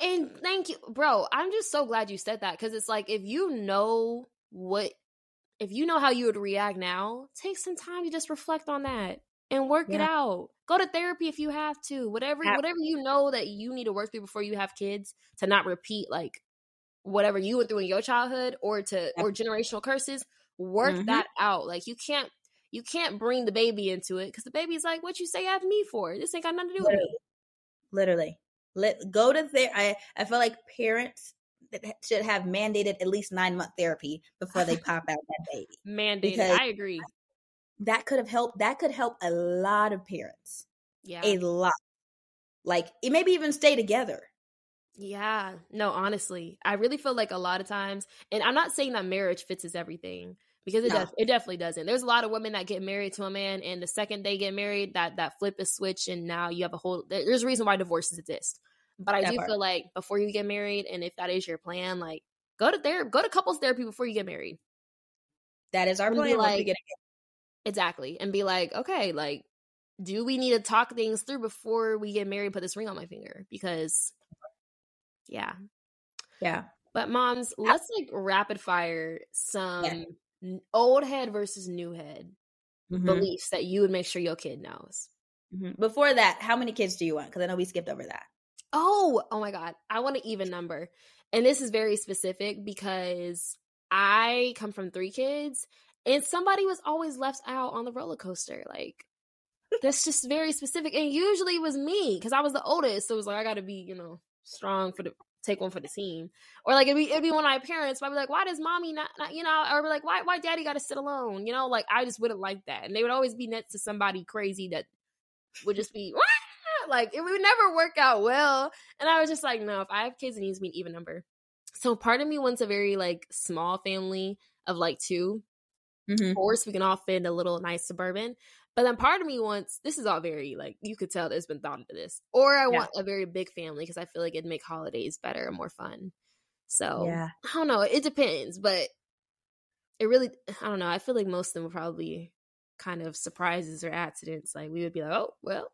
And thank you, bro. I'm just so glad you said that because it's like if you know what, if you know how you would react now, take some time to just reflect on that. and work yeah. it out. Go to therapy if you have to. Whatever whatever you know that you need to work through before you have kids to not repeat like whatever you went through in your childhood or to or generational curses, work mm-hmm. that out. Like you can't you can't bring the baby into it because the baby's like, "What you say have me for? This ain't got nothing to do Literally. with me." Literally, let go to there. I I feel like parents that should have mandated at least nine month therapy before they *laughs* pop out that baby. Mandated. Because I agree. That could have helped. That could help a lot of parents. Yeah, a lot. Like it maybe even stay together. Yeah. No, honestly, I really feel like a lot of times, and I'm not saying that marriage fits everything because it no. does. It definitely doesn't. There's a lot of women that get married to a man, and the second they get married, that that flip is switch, and now you have a whole. There's a reason why divorces exist. But I do feel like before you get married, and if that is your plan, like go to therapy, go to couples therapy before you get married. That is our and plan. Like, exactly, and be like, okay, like, do we need to talk things through before we get married? Put this ring on my finger because, yeah, yeah. But moms, let's like rapid fire some yeah. Old head versus new head mm-hmm. beliefs that you would make sure your kid knows. Mm-hmm. Before that, how many kids do you want? Because I know we skipped over that. Oh, oh my God. I want an even number. And this is very specific because I come from three kids and somebody was always left out on the roller coaster. Like, that's just very specific. And usually it was me because I was the oldest. So it was like, I got to be, you know, strong for the take one for the team. Or like it'd be, it'd be one of my parents, I'd be like, why does mommy not, not you know, or be like, why, why daddy got to sit alone? You know, like I just wouldn't like that. And they would always be next to somebody crazy that would just be, *laughs* like it would never work out well. And I was just like, no, if I have kids, it needs to be an even number. So part of me wants a very like small family of like 2 mm-hmm. Of course, we can all fit in a little nice suburban. But then part of me wants this is all very like you could tell there's been thought into this. Or I yeah. want a very big family because I feel like it'd make holidays better and more fun. So yeah. I don't know. It depends, but it really I don't know. I feel like most of them would probably kind of surprises or accidents. Like we would be like, oh well,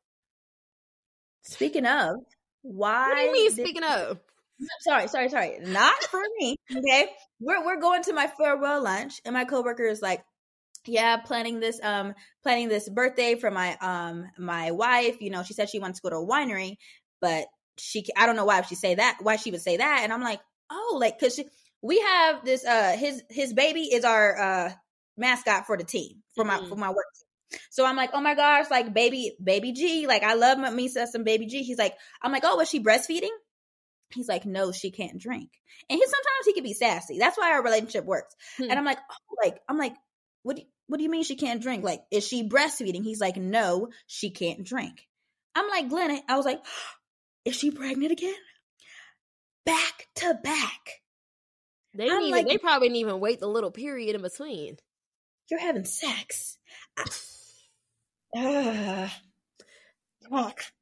Speaking of, why? What do you mean? Did, speaking of, *laughs* sorry, sorry, sorry. Not for me. Okay, we're we're going to my farewell lunch, and my coworker is like, "Yeah, planning this um planning this birthday for my um my wife. You know, she said she wants to go to a winery, but she I don't know why she say that. Why she would say that? And I'm like, oh, like because we have this uh his his baby is our uh mascot for the team for my mm-hmm. for my work team. So I'm like, oh my gosh, like baby, baby G, like I love my, me some baby G. He's like, I'm like, oh, was she breastfeeding? He's like, no, she can't drink. And he sometimes he can be sassy. That's why our relationship works. Hmm. And I'm like, oh, like, I'm like, what do you, what do you mean she can't drink? Like, is she breastfeeding? He's like, no, she can't drink. I'm like, Glenn, I was like, *gasps* is she pregnant again? Back to back. They even, like, they probably didn't even wait the little period in between. You're having sex. I, *sighs* *sighs* uh,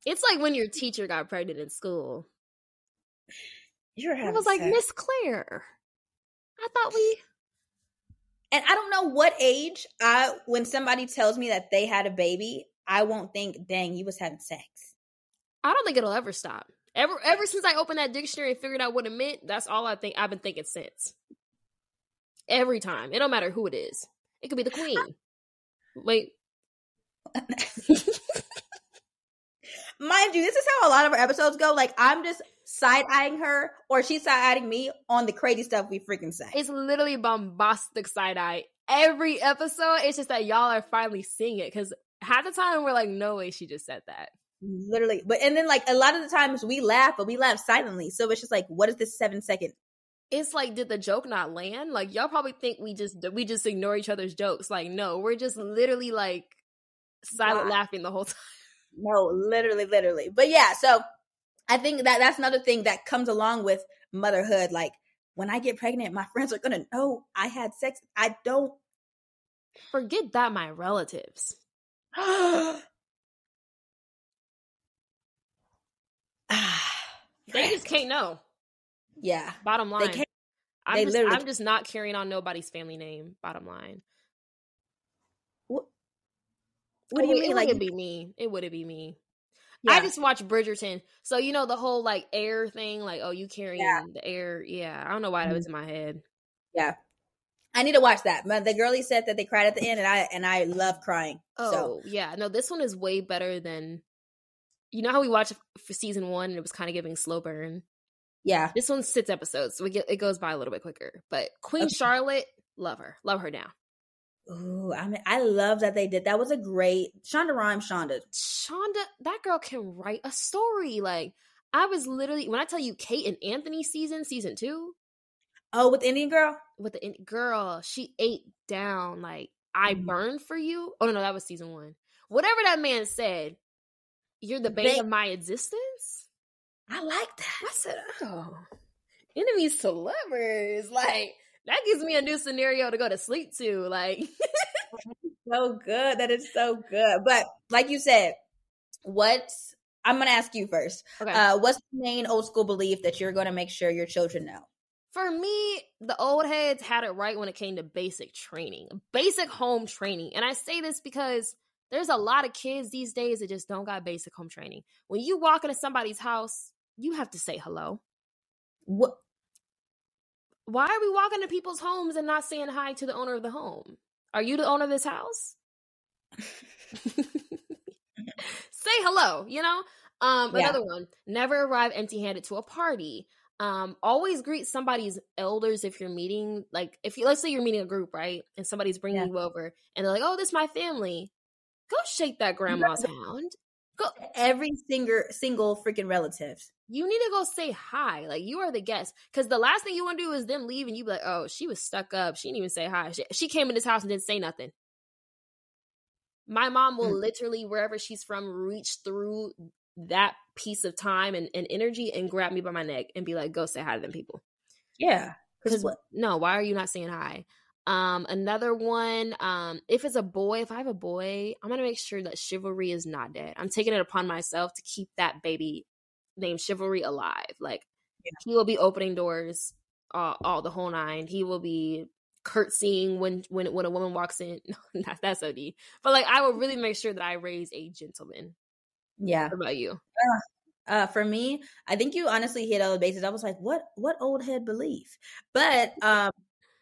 it's like when your teacher got pregnant in school. You're having I was like, Miss Claire. I thought we and I don't know what age I when somebody tells me that they had a baby, I won't think, dang, you was having sex. I don't think it'll ever stop. Ever ever since I opened that dictionary and figured out what it meant, that's all I think I've been thinking since. Every time. It don't matter who it is. It could be the queen. Wait, *laughs* Mind you, this is how a lot of our episodes go. Like I'm just side eyeing her, or she's side eyeing me on the crazy stuff we freaking say. It's literally bombastic side eye every episode. It's just that y'all are finally seeing it because half the time we're like, no way, she just said that. Literally, but and then like a lot of the times we laugh, but we laugh silently. So it's just like, what is this seven second it's like did the joke not land like y'all probably think we just we just ignore each other's jokes like no we're just literally like silent laughing the whole *laughs* time. No, literally, literally. But yeah, so I think that that's another thing that comes along with motherhood. Like when I get pregnant, my *laughs* friends are gonna know I had sex. I don't forget that my relatives. *gasps* *sighs* they just can't know. Yeah. Bottom line. They I'm, just, I'm just not carrying on nobody's family name. Bottom line. What do you mean? It like, wouldn't be me. It wouldn't be me. Yeah. I just watched Bridgerton, so you know the whole like heir thing. Like, oh, you carrying yeah. the heir? Yeah, I don't know why that was mm-hmm. in my head. Yeah, I need to watch that. But the girlie said that they cried at the end, and I and I love crying. Oh so. yeah, no, this one is way better than. You know how we watched for season one, and it was kind of giving slow burn. Yeah, this one's six episodes, so we get it goes by a little bit quicker. But Queen okay. Charlotte, love her, love her now. Ooh, I mean, I love that they did. That was a great Shonda Rhimes. Shonda, Shonda, that girl can write a story. Like I was literally when I tell you Kate and Anthony season, season two. Oh, with Indian girl? With the Indian girl, she ate down like I mm-hmm. burned for you. Oh no, no, that was season one. Whatever that man said, you're the bane ba- of my existence. I like that. I said, oh, enemies to lovers. Like that gives me a new scenario to go to sleep to. Like *laughs* so good. That is so good. But like you said, what's I'm going to ask you first. Okay. Uh, what's the main old school belief that you're going to make sure your children know? For me, the old heads had it right when it came to basic training, basic home training. And I say this because there's a lot of kids these days that just don't got basic home training. When you walk into somebody's house, you have to say hello. What? Why are we walking to people's homes and not saying hi to the owner of the home? Are you the owner of this house? *laughs* say hello, you know? Um, yeah. another one, never arrive empty handed to a party. Um, always greet somebody's elders if you're meeting, like if you let's say you're meeting a group, right? And somebody's bringing yeah. you over and they're like, Oh, this is my family. Go shake that grandma's hand. Go every single single freaking relative. You need to go say hi. Like you are the guest. Cause the last thing you want to do is them leave and you be like, Oh, she was stuck up. She didn't even say hi. She, she came in this house and didn't say nothing. My mom will mm. literally, wherever she's from, reach through that piece of time and, and energy and grab me by my neck and be like, go say hi to them people. Yeah. Because what? no, why are you not saying hi? Um, another one, um, if it's a boy, if I have a boy, I'm gonna make sure that chivalry is not dead. I'm taking it upon myself to keep that baby named chivalry alive. Like yeah. he will be opening doors, uh, all the whole nine. He will be curtsying when when when a woman walks in. *laughs* No, that, that's OD. But like, I will really make sure that I raise a gentleman. Yeah. What about you? Uh, uh, for me, I think you honestly hit all the bases. I was like, what what old head belief? But um,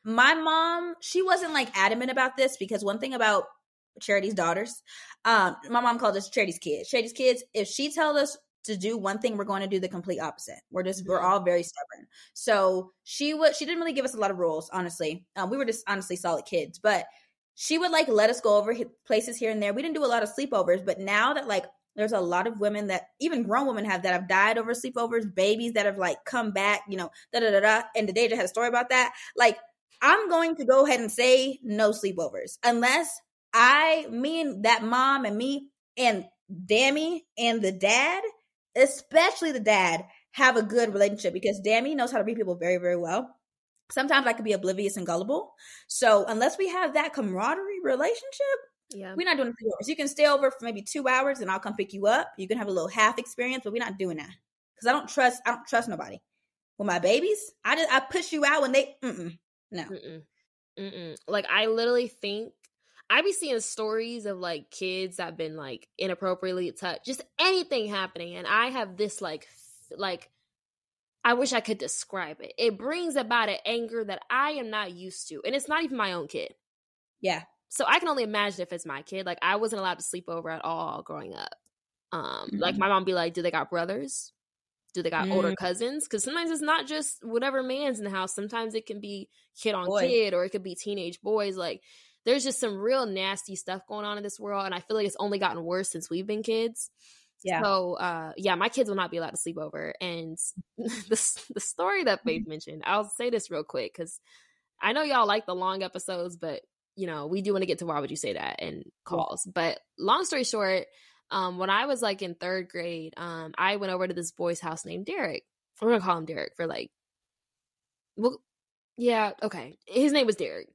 my mom, she wasn't like adamant about this because one thing about Charity's daughters, um, my mom called us Charity's kids. Charity's kids. If she tells us to do one thing, we're going to do the complete opposite. We're just we're all very stubborn. So she would she didn't really give us a lot of rules, honestly. Um, we were just honestly solid kids, but she would like let us go over places here and there. We didn't do a lot of sleepovers, but now that like there's a lot of women that even grown women have that have died over sleepovers, babies that have like come back, you know, da da da da. And the Deja had a story about that. Like, I'm going to go ahead and say no sleepovers unless I, me and that mom and me and Dammy and the dad especially the dad, have a good relationship because Dammy knows how to read people very, very well. Sometimes I could be oblivious and gullible. So unless we have that camaraderie relationship, yeah. we're not doing three hours. You can stay over for maybe two hours and I'll come pick you up. You can have a little half experience, but we're not doing that. Because I don't trust I don't trust nobody. With my babies, I just I push you out when they mm-mm, no. Mm-mm. Mm-mm. Like I literally think I be seeing stories of like kids that have been like inappropriately touched, just anything happening, and I have this like like I wish I could describe it. It brings about an anger that I am not used to, and it's not even my own kid. Yeah. So I can only imagine if it's my kid. Like I wasn't allowed to sleep over at all growing up. Um, mm-hmm. like my mom be like, "Do they got brothers? Do they got mm-hmm. older cousins? Because sometimes it's not just whatever man's in the house. Sometimes it can be kid on Boy. kid, or it could be teenage boys. Like there's just some real nasty stuff going on in this world and i feel like it's only gotten worse since we've been kids yeah so uh yeah my kids will not be allowed to sleep over and *laughs* the, the story that faith *laughs* mentioned i'll say this real quick because i know y'all like the long episodes but you know we do want to get to why would you say that and calls but long story short um when i was like in third grade um i went over to this boy's house named derek we're gonna call him derek for like well yeah okay his name was derek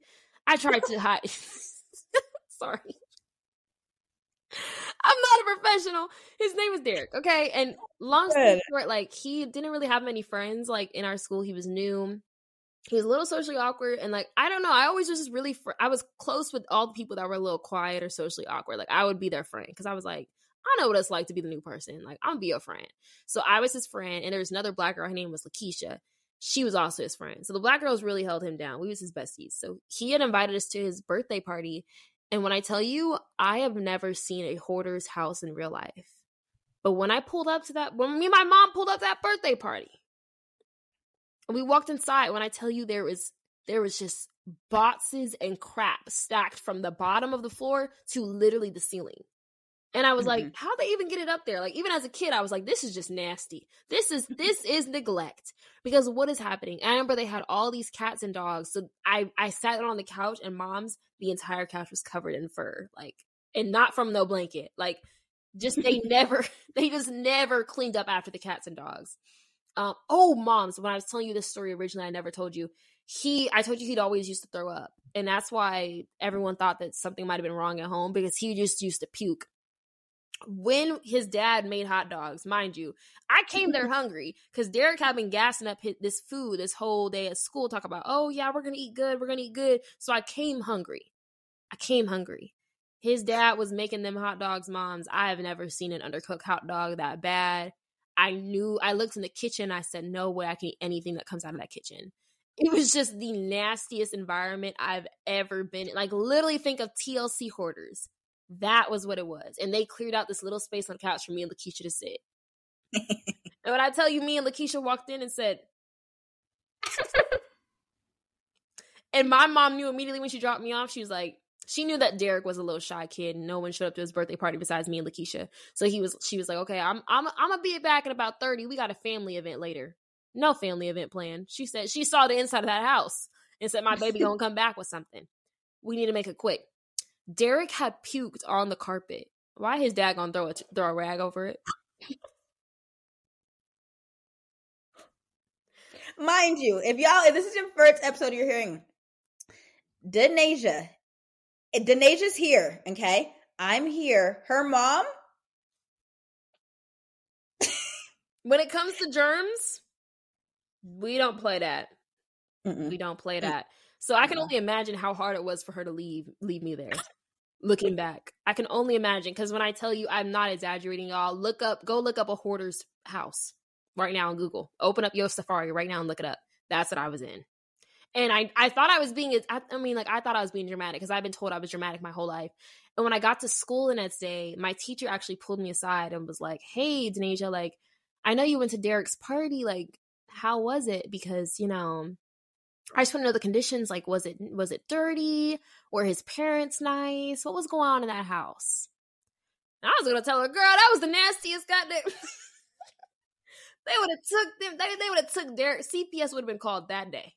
I tried to hide. *laughs* Sorry. I'm not a professional. His name was Derek. Okay. And long story short, like he didn't really have many friends. Like in our school, he was new. He was a little socially awkward. And like, I don't know. I always was just really, fr- I was close with all the people that were a little quiet or socially awkward. Like I would be their friend because I was like, I know what it's like to be the new person. Like I'm gonna be your friend. So I was his friend. And there was another black girl. Her name was Lakeisha she was also his friend. So the black girls really held him down. We was his besties. So he had invited us to his birthday party. And when I tell you, I have never seen a hoarder's house in real life. But when I pulled up to that, when me and my mom pulled up that birthday party, and we walked inside, when I tell you there was there was just boxes and crap stacked from the bottom of the floor to literally the ceiling. And I was mm-hmm. like, how they even get it up there? Like even as a kid, I was like, this is just nasty. This is this is neglect. Because what is happening? I remember they had all these cats and dogs. So I I sat on the couch and mom's the entire couch was covered in fur. Like and not from no blanket. Like just they *laughs* never *laughs* they just never cleaned up after the cats and dogs. Um oh moms, when I was telling you this story originally, I never told you. He I told you he'd always used to throw up. And that's why everyone thought that something might have been wrong at home because he just used to puke when his dad made hot dogs, mind you, I came there *laughs* hungry because Derek had been gassing up his, this food this whole day at school, talk about, oh yeah, we're gonna eat good, we're gonna eat good. So I came hungry. I came hungry. His dad was making them hot dogs, moms. I have never seen an undercooked hot dog that bad. I knew I looked in the kitchen, I said, no way I can eat anything that comes out of that kitchen. It was just the nastiest environment I've ever been in. Like literally think of TLC hoarders that was what it was. And they cleared out this little space on the couch for me and Lakeisha to sit. *laughs* and when I tell you, me and Lakeisha walked in and said, *laughs* and my mom knew immediately when she dropped me off, she was like, she knew that Derek was a little shy kid no one showed up to his birthday party besides me and Lakeisha. So he was she was like, Okay, I'm I'm I'm gonna be back in about 30. We got a family event later. No family event plan. She said she saw the inside of that house and said, My baby gonna come back with something. We need to make it quick. Derek had puked on the carpet. Why his dad gonna throw a throw a rag over it? Mind you, if y'all if this is your first episode you're hearing, Denasia, eh, Denasia's here. Okay, I'm here. Her mom. *laughs* when it comes to germs, we don't play that. Mm-mm. We don't play mm. that. So I can only imagine how hard it was for her to leave leave me there. Looking back, I can only imagine because when I tell you I'm not exaggerating, y'all look up, go look up a hoarder's house right now on Google. Open up your Safari right now and look it up. That's what I was in. And I, I thought I was being, I, I mean, like I thought I was being dramatic because I've been told I was dramatic my whole life. And when I got to school the next day, my teacher actually pulled me aside and was like, "Hey, Denasia, like I know you went to Derek's party. Like, how was it? Because you know, I just want to know the conditions. Like, was it was it dirty? Were his parents nice? What was going on in that house? And I was gonna tell her, girl, that was the nastiest goddamn. *laughs* they would have took them. They, they would have took their CPS would have been called that day.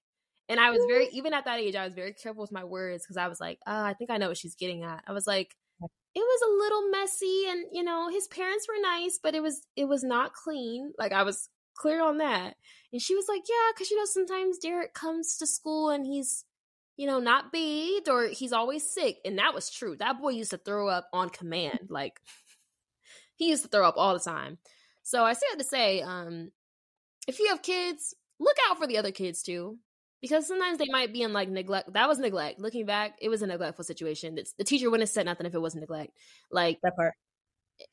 And I was very even at that age, I was very careful with my words because I was like, oh, I think I know what she's getting at. I was like, it was a little messy, and you know, his parents were nice, but it was it was not clean. Like I was clear on that. And she was like, yeah, because, you know, sometimes Derek comes to school and he's, you know, not bathed or he's always sick. And that was true. That boy used to throw up on command. *laughs* Like, *laughs* he used to throw up all the time. So I say that to say, um, if you have kids, look out for the other kids too. Because sometimes they might be in like neglect. That was neglect. Looking back, it was a neglectful situation. It's, the teacher wouldn't have said nothing if it wasn't neglect. Like that part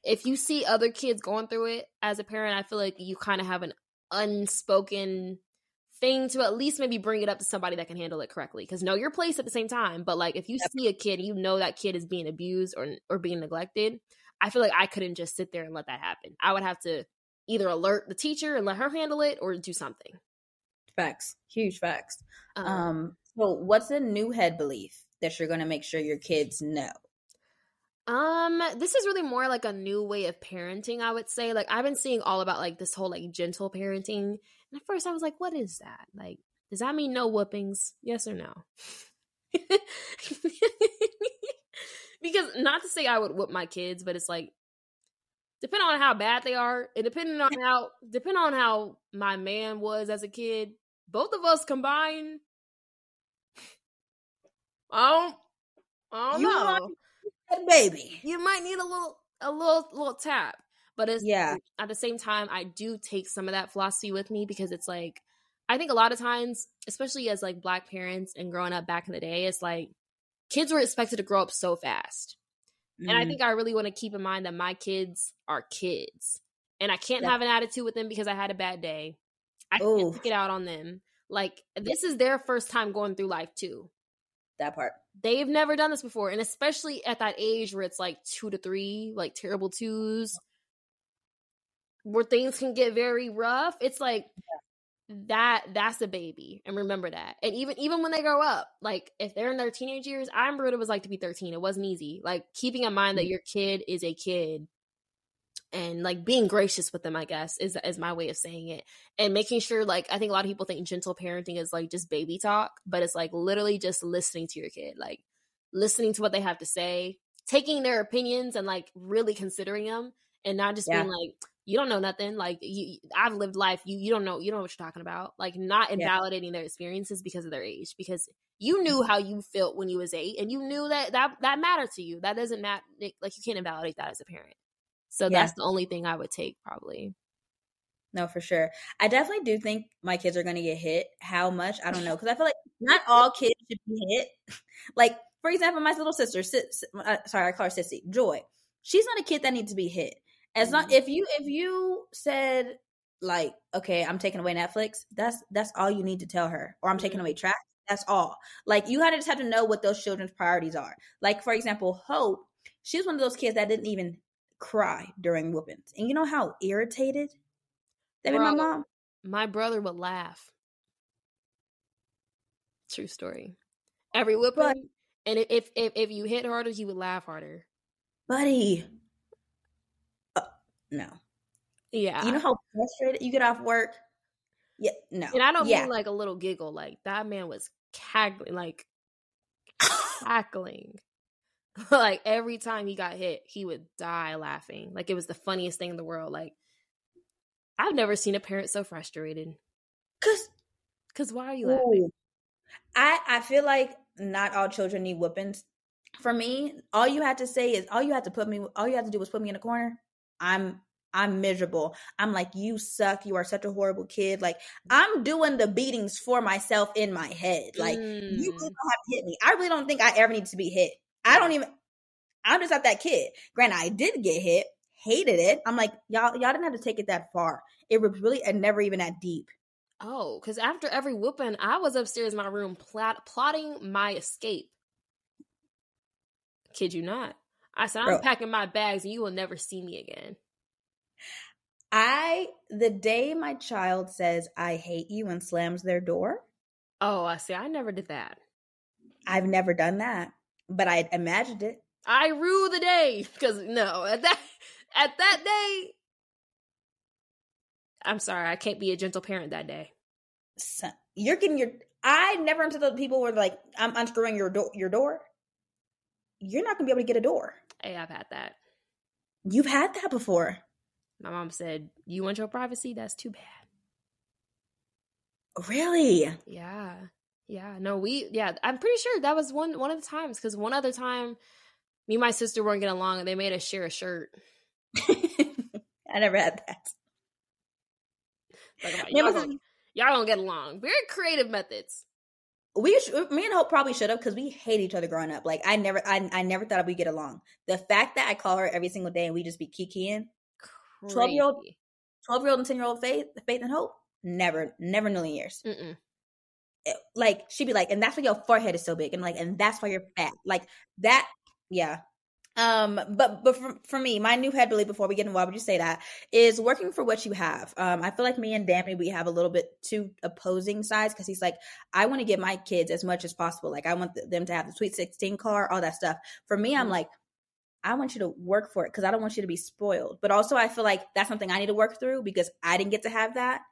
if you see other kids going through it as a parent, I feel like you kind of have an unspoken thing to at least maybe bring it up to somebody that can handle it correctly. Because know your place at the same time. But like if you yep. see a kid, you know that kid is being abused or or being neglected. I feel like I couldn't just sit there and let that happen. I would have to either alert the teacher and let her handle it or do something. Facts, huge facts. Um, um so what's a new head belief that you're going to make sure your kids know? Um, this is really more like a new way of parenting, I would say. Like I've been seeing all about like this whole like gentle parenting. And at first I was like, what is that? Like, does that mean no whoopings? Yes or no? *laughs* because not to say I would whoop my kids, but it's like depending on how bad they are, and depending on how depending on how my man was as a kid, both of us combined. I don't I don't you know baby. You might need a little a little little tap. But it's, yeah, at the same time, I do take some of that philosophy with me because it's like I think a lot of times, especially as like black parents and growing up back in the day, it's like kids were expected to grow up so fast. Mm. And I mm-hmm. think I really want to keep in mind that my kids are kids. And I can't yeah. have an attitude with them because I had a bad day. I can't take it out on them. Like this is their first time going through life too. That part. They've never done this before. And especially at that age where it's like two to three, like terrible twos, where things can get very rough. It's like yeah. that that's a baby. And remember that. And even even when they grow up, like if they're in their teenage years, I remember what it was like to be 13. It wasn't easy. Like keeping in mind that mm-hmm. your kid is a kid and like being gracious with them i guess is is my way of saying it and making sure like i think a lot of people think gentle parenting is like just baby talk but it's like literally just listening to your kid like listening to what they have to say taking their opinions and like really considering them and not just yeah. being like you don't know nothing like you i've lived life you you don't know you don't know what you're talking about like not invalidating yeah. their experiences because of their age because you mm-hmm. knew how you felt when you was eight and you knew that that that mattered to you that doesn't matter like you can't invalidate that as a parent so yeah. that's the only thing I would take probably. No, for sure. I definitely do think my kids are going to get hit. How much? I don't know. *laughs* Because I feel like not all kids should be hit. *laughs* like, for example, my little sister, uh, sorry, I call her Sissy, Joy. She's not a kid that needs to be hit. As mm-hmm. not if you if you said like, okay, I'm taking away Netflix, that's that's all you need to tell her. Or I'm taking mm-hmm. away track. That's all. Like you gotta just have to know what those children's priorities are. Like, for example, Hope, she was one of those kids that didn't even cry during whoopings. And you know how irritated that made my mom? My brother would laugh. True story. Every whooping. But, and if, if if you hit harder, he would laugh harder. Buddy. Uh, no. Yeah. You know how frustrated you get off work? Yeah, no. And I don't yeah. mean like a little giggle. Like that man was *laughs* cackling, like cackling. *laughs* like every time he got hit, he would die laughing. Like it was the funniest thing in the world. Like I've never seen a parent so frustrated. Cause, cause why are you laughing? I I feel like not all children need whoopings. For me, all you had to say is all you had to put me. All you had to do was put me in a corner. I'm I'm miserable. I'm like, you suck. You are such a horrible kid. Like, I'm doing the beatings for myself in my head. Like, mm. you really don't have to hit me. I really don't think I ever need to be hit. I don't even. I'm just not that kid. Granted, I did get hit, hated it. I'm like, y'all, y'all didn't have to take it that far. It was really and never even that deep. Oh, because after every whooping, I was upstairs in my room plot, plotting my escape. Kid you not. I said, I'm Bro. packing my bags and you will never see me again. I, the day my child says, I hate you and slams their door. Oh, I see. I never did that. I've never done that but I imagined it. I rue the day because no, at that *laughs* at that day, I'm sorry, I can't be a gentle parent that day. So, you're getting your. I never until the people were like, "I'm unscrewing your door." Your door. You're not gonna be able to get a door. Hey, I've had that. You've had that before. My mom said, "You want your privacy? That's too bad." Really? Yeah. Yeah, no, we yeah, I'm pretty sure that was one one of the times because one other time, me and my sister weren't getting along and they made us share a shirt. *laughs* I never had that. Like, y'all, don't, y'all don't get along. Very creative methods. We, uh, me and Hope probably should have because we hate each other growing up. Like I never, I, I never thought we'd get along. The fact that I call her every single day and we just be kikiing, twelve year old, twelve year old and ten year old Faith, Faith and Hope, never, never in a million years. Mm-mm. Eh, like she'd be like, and that's why your forehead is so big, and like, and that's why you're fat. Like that, yeah. Um, but but for, for me, my new head belief before we get into why would you say that is working for what you have. Um, I feel like me and Danny we have a little bit two opposing sides because he's like, I want to give my kids as much as possible. Like I want them to have the sweet sixteen car, all that stuff. For me, I'm mm-hmm. like, I want you to work for it because I don't want you to be spoiled. But also, I feel like that's something I need to work through because I didn't get to have that.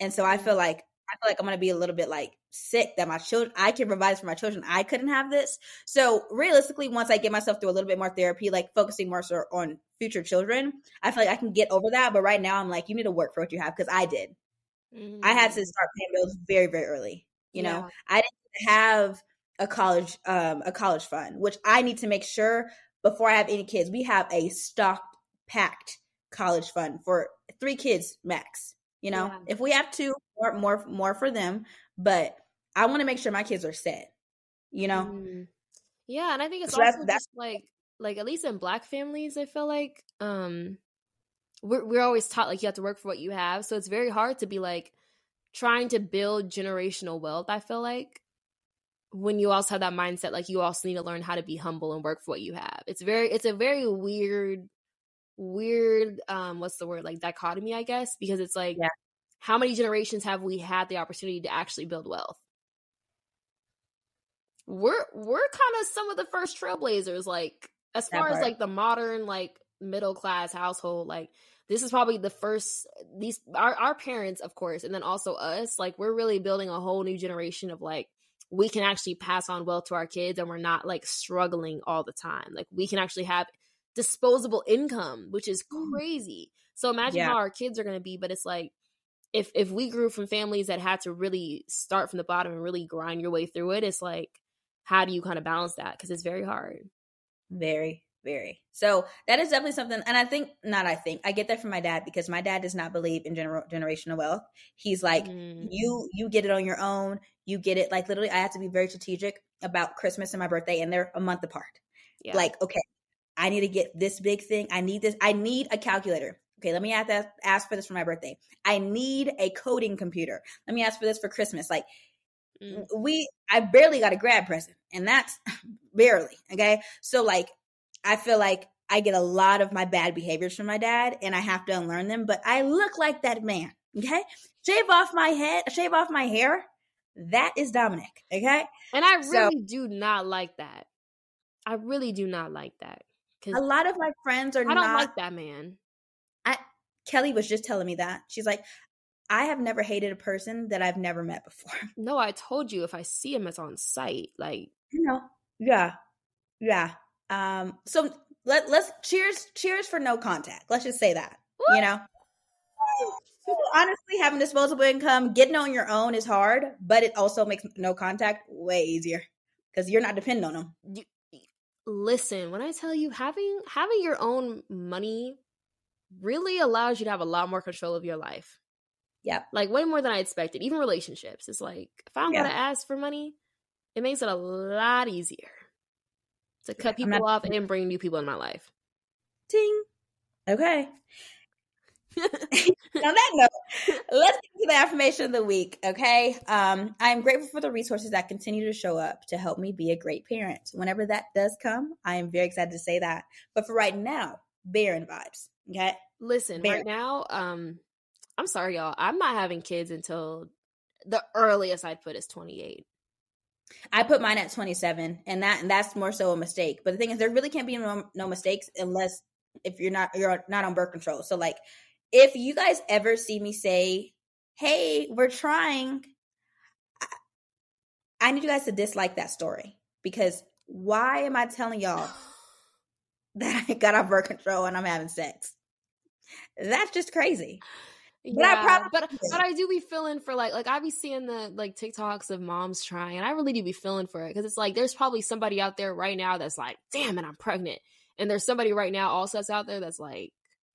And so I mm-hmm. feel like I feel like I'm gonna be a little bit like sick that my children I can provide for my children. I couldn't have this. So realistically, once I get myself through a little bit more therapy, like focusing more so on future children, I feel like I can get over that. But right now I'm like, you need to work for what you have because I did. Mm-hmm. I had to mm. start paying bills very, very early. You yeah. know, I didn't have a college um a college fund, which I need to make sure before I have any kids, we have a stocked packed college fund for three kids max. You know, yeah. if we have two, more, more, more for them. But I want to make sure my kids are set. You know. Mm. Yeah, and I think it's so also that's, that's, like like at least in black families, I feel like um we're we're always taught like you have to work for what you have, so it's very hard to be like trying to build generational wealth, I feel like when you also have that mindset like you also need to learn how to be humble and work for what you have. It's very it's a very weird weird um what's the word like dichotomy I guess because it's like yeah. How many generations have we had the opportunity to actually build wealth? We're we're kind of some of the first trailblazers like as far as like the modern like middle class household like this is probably the first these our, our parents of course and then also us like we're really building a whole new generation of like we can actually pass on wealth to our kids and we're not like struggling all the time like we can actually have disposable income which is mm. crazy so imagine yeah. how our kids are going to be but it's like if if we grew from families that had to really start from the bottom and really grind your way through it it's like how do you kind of balance that because it's very hard very very. So that is definitely something, and I think not. I think I get that from my dad because my dad does not believe in gener- generational wealth. He's like, mm. you you get it on your own. You get it like literally. I have to be very strategic about Christmas and my birthday, and they're a month apart. Yeah. Like, okay, I need to get this big thing. I need this. I need a calculator. Okay, let me ask that, ask for this for my birthday. I need a coding computer. Let me ask for this for Christmas. Like, mm. we, I barely got a grad present, and that's *laughs* barely okay. So like, I feel like I get a lot of my bad behaviors from my dad and I have to unlearn them, but I look like that man. Okay. Shave off my head, shave off my hair. That is Dominic. Okay. And I really so, do not like that. I really do not like that. Cause a lot of my friends are I don't not, like that man. Kelly was just telling me that. She's like, I have never hated a person that I've never met before. *laughs* No, I told you if I see him, it's on site. Like, you know, yeah, yeah. Um, so let let's cheers cheers for no contact. Let's just say that. What? You know. Honestly, having disposable income, getting on your own is hard, but it also makes no contact way easier because you're not dependent on them. You, listen, when I tell you having having your own money really allows you to have a lot more control of your life. Yeah. Like way more than I expected. Even relationships. It's like if I don't yeah. gotta ask for money, it makes it a lot easier to cut people not- off and bring new people in my life. Ting. Okay. *laughs* on that note, let's get to the affirmation of the week. Okay. Um, I'm grateful for the resources that continue to show up to help me be a great parent. Whenever that does come, I am very excited to say that. But for right now, Barren vibes. Okay. Listen, right now, um, I'm sorry, y'all. I'm not having kids until the earliest I'd put is 28. I put mine at 27 and that and that's more so a mistake. But the thing is there really can't be no, no mistakes unless if you're not you're not on birth control. So like if you guys ever see me say, "Hey, we're trying," I, I need you guys to dislike that story because why am I telling y'all *sighs* that I got off birth control and I'm having sex? That's just crazy. But yeah, I probably but but I do be feeling for like like I be seeing the like TikToks of moms trying, and I really do be feeling for it because it's like there's probably somebody out there right now that's like, damn it, I'm pregnant, and there's somebody right now also that's out there that's like,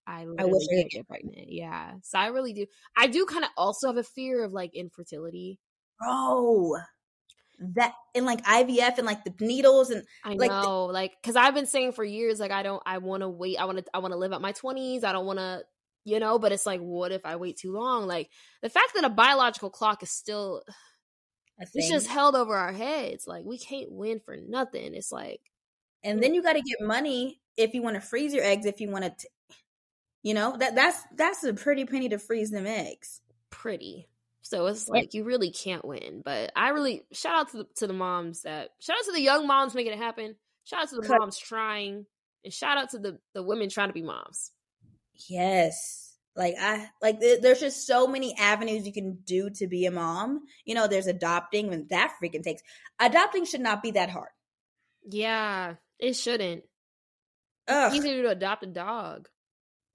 I I wish I get pregnant. Yeah, so I really do. I do kind of also have a fear of like infertility. Bro, that and like IVF and like the needles and I like know, the- like because I've been saying for years, like I don't, I want to wait, I want to, I want to live out my twenties. I don't want to you know but it's like what if i wait too long? Like the fact that a biological clock is still it's just held over our heads like we can't win for nothing. It's like and mm. then you got to get money if you want to freeze your eggs if you want to you know that that's that's a pretty penny to freeze them eggs. Pretty. So it's like you really can't win but i really shout out to the, to the moms that shout out to the young moms making it happen. Shout out to the moms trying and shout out to the the women trying to be moms Yes. Like I like th- there's just so many avenues you can do to be a mom. You know, there's adopting and that freaking takes adopting should not be that hard. Yeah, it shouldn't. Ugh. It's easier to adopt a dog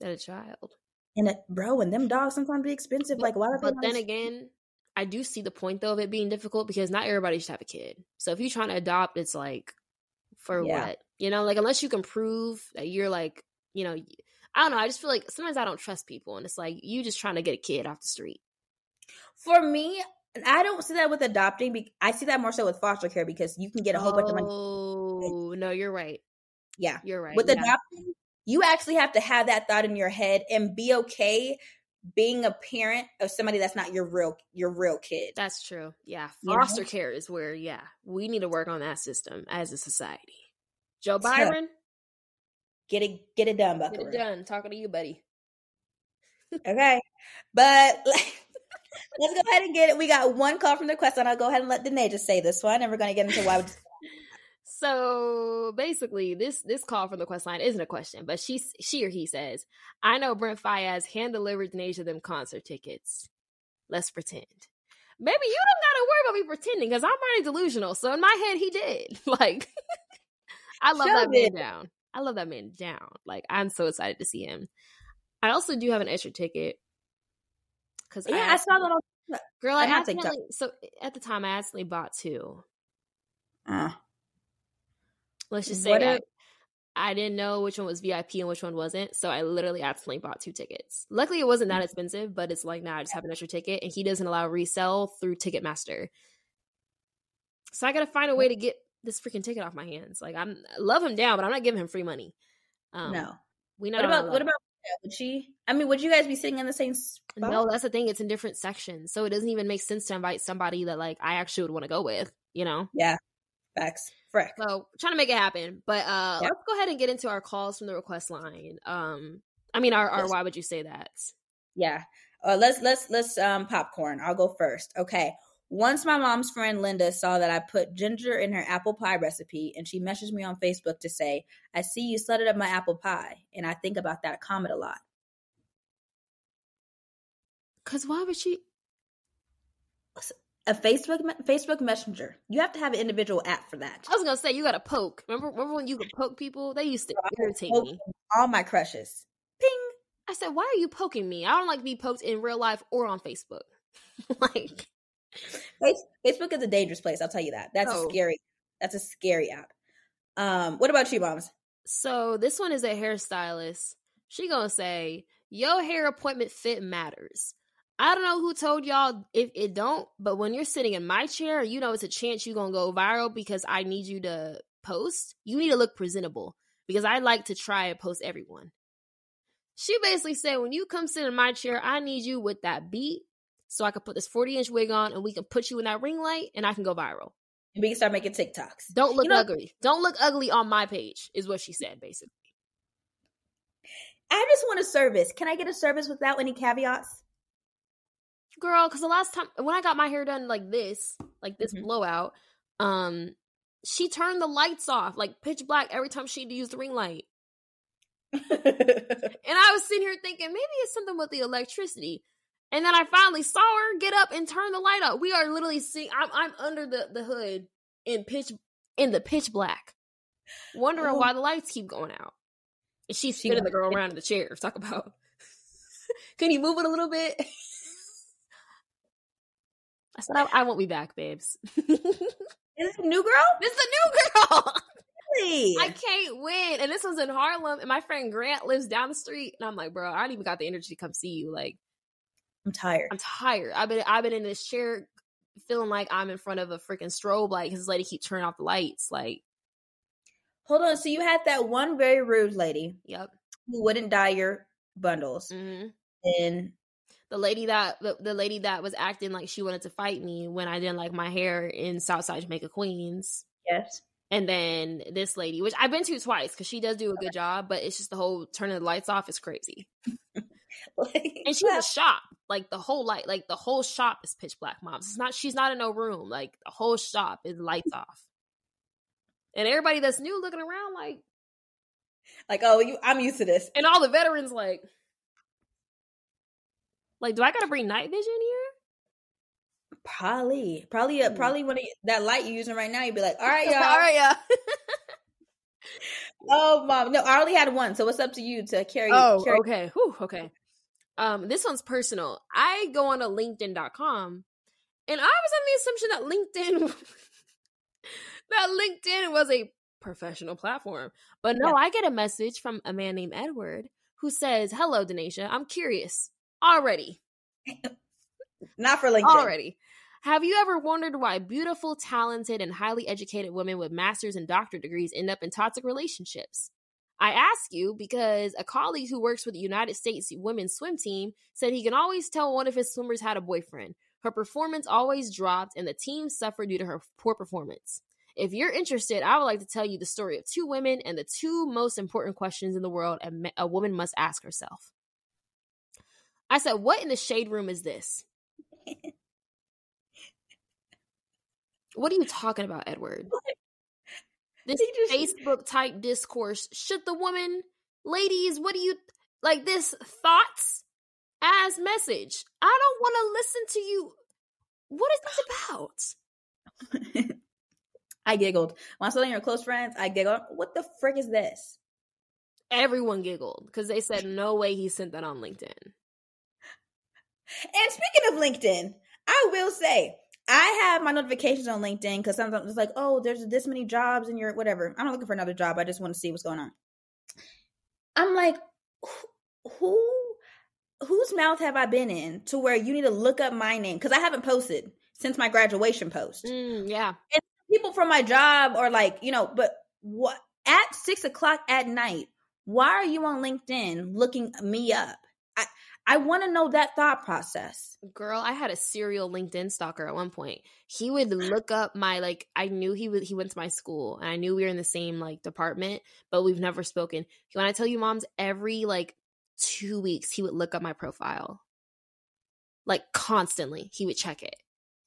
than a child. And it, bro, and them dogs sometimes be expensive. Like why? But then again, I do see the point though of it being difficult because not everybody should have a kid. So if you're trying to adopt, it's like for yeah. what? You know, like unless you can prove that you're like, you know, I don't know. I just feel like sometimes I don't trust people, and it's like you just trying to get a kid off the street. For me, I don't see that with adopting. I see that more so with foster care because you can get a whole oh, bunch of money. Oh no, you're right. Yeah, you're right. With yeah. adopting, you actually have to have that thought in your head and be okay being a parent of somebody that's not your real your real kid. That's true. Yeah. Foster care is where, yeah, we need to work on that system as a society. Joe Biden. Get it get it done, Buckaroo. Get it done. Talking to you, buddy. okay. But *laughs* let's go ahead and get it. We got one call from the question. I'll go ahead and let Danae just say this one, and we're gonna get into why *laughs* so basically, this this call from the quest line isn't a question, but she she or he says, "I know Brent Faiyaz hand delivered Nasia them concert tickets. Let's pretend." Baby, you don't gotta worry about me pretending because I'm already delusional. So in my head, he did. *laughs* Like, I love Show that man down. I love that man down. Like, I'm so excited to see him. I also do have an extra ticket because yeah, I, I saw that. On, girl, I, I accidentally. So at the time, I accidentally bought two. Uh, Let's just say I, I, didn't know which one was VIP and which one wasn't, so I literally accidentally bought two tickets. Luckily, it wasn't that mm. expensive, but it's like now nah, I just have an extra ticket, and he doesn't allow resell through Ticketmaster. So I got to find a way to get this freaking ticket off my hands. Like I'm I love him down, but I'm not giving him free money. Um, no. We know. What about what about would she? I mean, would you guys be sitting in the same spot? No, that's the thing. It's in different sections, so it doesn't even make sense to invite somebody that like I actually would want to go with. You know? Yeah. Facts. Frick. So trying to make it happen. But uh let's go ahead and get into our calls from the request line. Um I mean our, our yes. why would you say that? Yeah. Uh, let's let's let's um popcorn. I'll go first. Okay. Once my mom's friend Linda saw that I put ginger in her apple pie recipe and she messaged me on Facebook to say, I see you slutted up my apple pie. And I think about that comment a lot. Cause why would she a Facebook Facebook Messenger. You have to have an individual app for that. I was gonna say you got to poke. Remember, remember when you could poke people? They used to irritate me. All my crushes. Ping. I said, why are you poking me? I don't like to be poked in real life or on Facebook. *laughs* like, *laughs* Facebook is a dangerous place. I'll tell you that. That's oh. a scary. That's a scary app. Um, what about you, moms? So this one is a hairstylist. She gonna say, "Your hair appointment fit matters." I don't know who told y'all if it don't, but when you're sitting in my chair, you know it's a chance you're gonna go viral because I need you to post. You need to look presentable because I like to try and post everyone. She basically said, when you come sit in my chair, I need you with that beat so I can put this 40 inch wig on and we can put you in that ring light and I can go viral. And we can start making TikToks. Don't look you know, ugly. Don't look ugly on my page, is what she said, basically. I just want a service. Can I get a service without any caveats? girl because the last time when i got my hair done like this like this mm-hmm. blowout um she turned the lights off like pitch black every time she'd use the ring light *laughs* and i was sitting here thinking maybe it's something with the electricity and then i finally saw her get up and turn the light up we are literally seeing i'm, I'm under the, the hood in pitch in the pitch black wondering oh. why the lights keep going out and she's spinning the girl around in the chair talk about *laughs* can you move it a little bit I said, I, I won't be back, babes. *laughs* Is this a new girl? This is a new girl. Really? *laughs* I can't win. And this was in Harlem, and my friend Grant lives down the street. And I'm like, bro, I don't even got the energy to come see you. Like, I'm tired. I'm tired. I've been I've been in this chair feeling like I'm in front of a freaking strobe light because this lady keep turning off the lights. Like, hold on. So you had that one very rude lady. Yep. Who wouldn't dye your bundles. Mm-hmm. And the lady that the, the, lady that was acting like she wanted to fight me when I didn't like my hair in Southside Jamaica, Queens. Yes. And then this lady, which I've been to twice because she does do a good job, but it's just the whole turning the lights off is crazy. *laughs* like, and she's a shop, like the whole light, like the whole shop is pitch black. Moms, it's not. She's not in no room. Like the whole shop is lights off, and everybody that's new looking around like, like oh, you, I'm used to this, and all the veterans like, like, do I gotta bring night vision here? Probably, probably, uh, probably when it, that light you're using right now, you'd be like, "All right, *laughs* y'all, all right, yeah." *laughs* oh, mom, no, I only had one, so it's up to you to carry. Oh, carry- okay, Whew, okay. Um, this one's personal. I go on to LinkedIn.com, and I was on the assumption that LinkedIn, *laughs* that LinkedIn was a professional platform, but no, yeah. I get a message from a man named Edward who says, "Hello, Denasia. I'm curious already. *laughs* Not for LinkedIn. Already. Have you ever wondered why beautiful, talented, and highly educated women with master's and doctorate degrees end up in toxic relationships? I ask you because a colleague who works with the United States women's swim team said he can always tell one of his swimmers had a boyfriend. Her performance always dropped, and the team suffered due to her poor performance. If you're interested, I would like to tell you the story of two women and the two most important questions in the world a, a woman must ask herself. I said, What in the shade room is this? *laughs* what are you talking about, Edward? This just... Facebook type discourse. Should the woman, ladies, what do you like this thoughts as message? I don't want to listen to you. What is this about? *laughs* I giggled. When I saw your close friends, I giggled. What the frick is this? Everyone giggled because they said, no way he sent that on LinkedIn. And speaking of LinkedIn, I will say, I have my notifications on LinkedIn because sometimes it's like, oh, there's this many jobs in your whatever. I'm not looking for another job. I just want to see what's going on. I'm like, who, whose mouth have I been in to where you need to look up my name? Because I haven't posted since my graduation post. Mm, yeah. And people from my job are like, you know, but what at six o'clock at night, why are you on LinkedIn looking me up? I I want to know that thought process. Girl, I had a serial LinkedIn stalker at one point. He would look up my like I knew he would he went to my school and I knew we were in the same like department, but we've never spoken. When I tell you moms, every like two weeks he would look up my profile. Like constantly. He would check it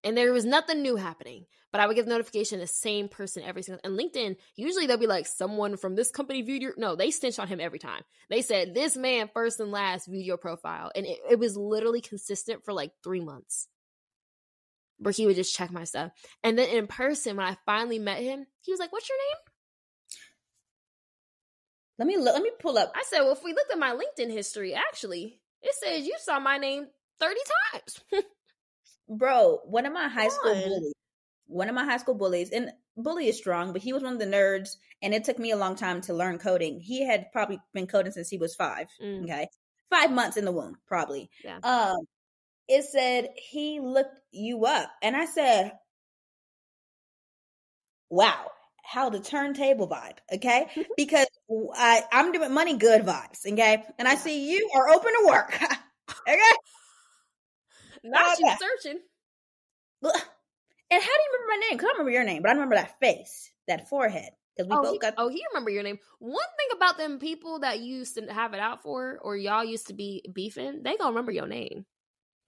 and there was nothing new happening but i would get the notification the same person every single and linkedin usually they'll be like someone from this company viewed your no they stench on him every time. They said this man first and last viewed your profile and it, it was literally consistent for like three months. Where he would just check my stuff and then in person when i finally met him he was like what's your name? Let me look, let me pull up i said well if we looked at my linkedin history actually it says you saw my name 30 times *laughs* bro, one of my high school bullies, one of my high school bullies, and bully is strong, but he was one of the nerds, and it took me a long time to learn coding. He had probably been coding since he was five. Mm. Okay, five months in the womb, probably. Yeah. Um, it said he looked you up, and I said, "Wow." How the turntable vibe, okay? *laughs* Because I, I'm doing money good vibes, okay? And I see you are open to work, *laughs* okay? Not you searching. And how do you remember my name? Because I remember your name, but I remember that face, that forehead. Because we oh, both he, got. Oh, he remember your name. One thing about them people that used to have it out for, or y'all used to be beefing, they gonna remember your name.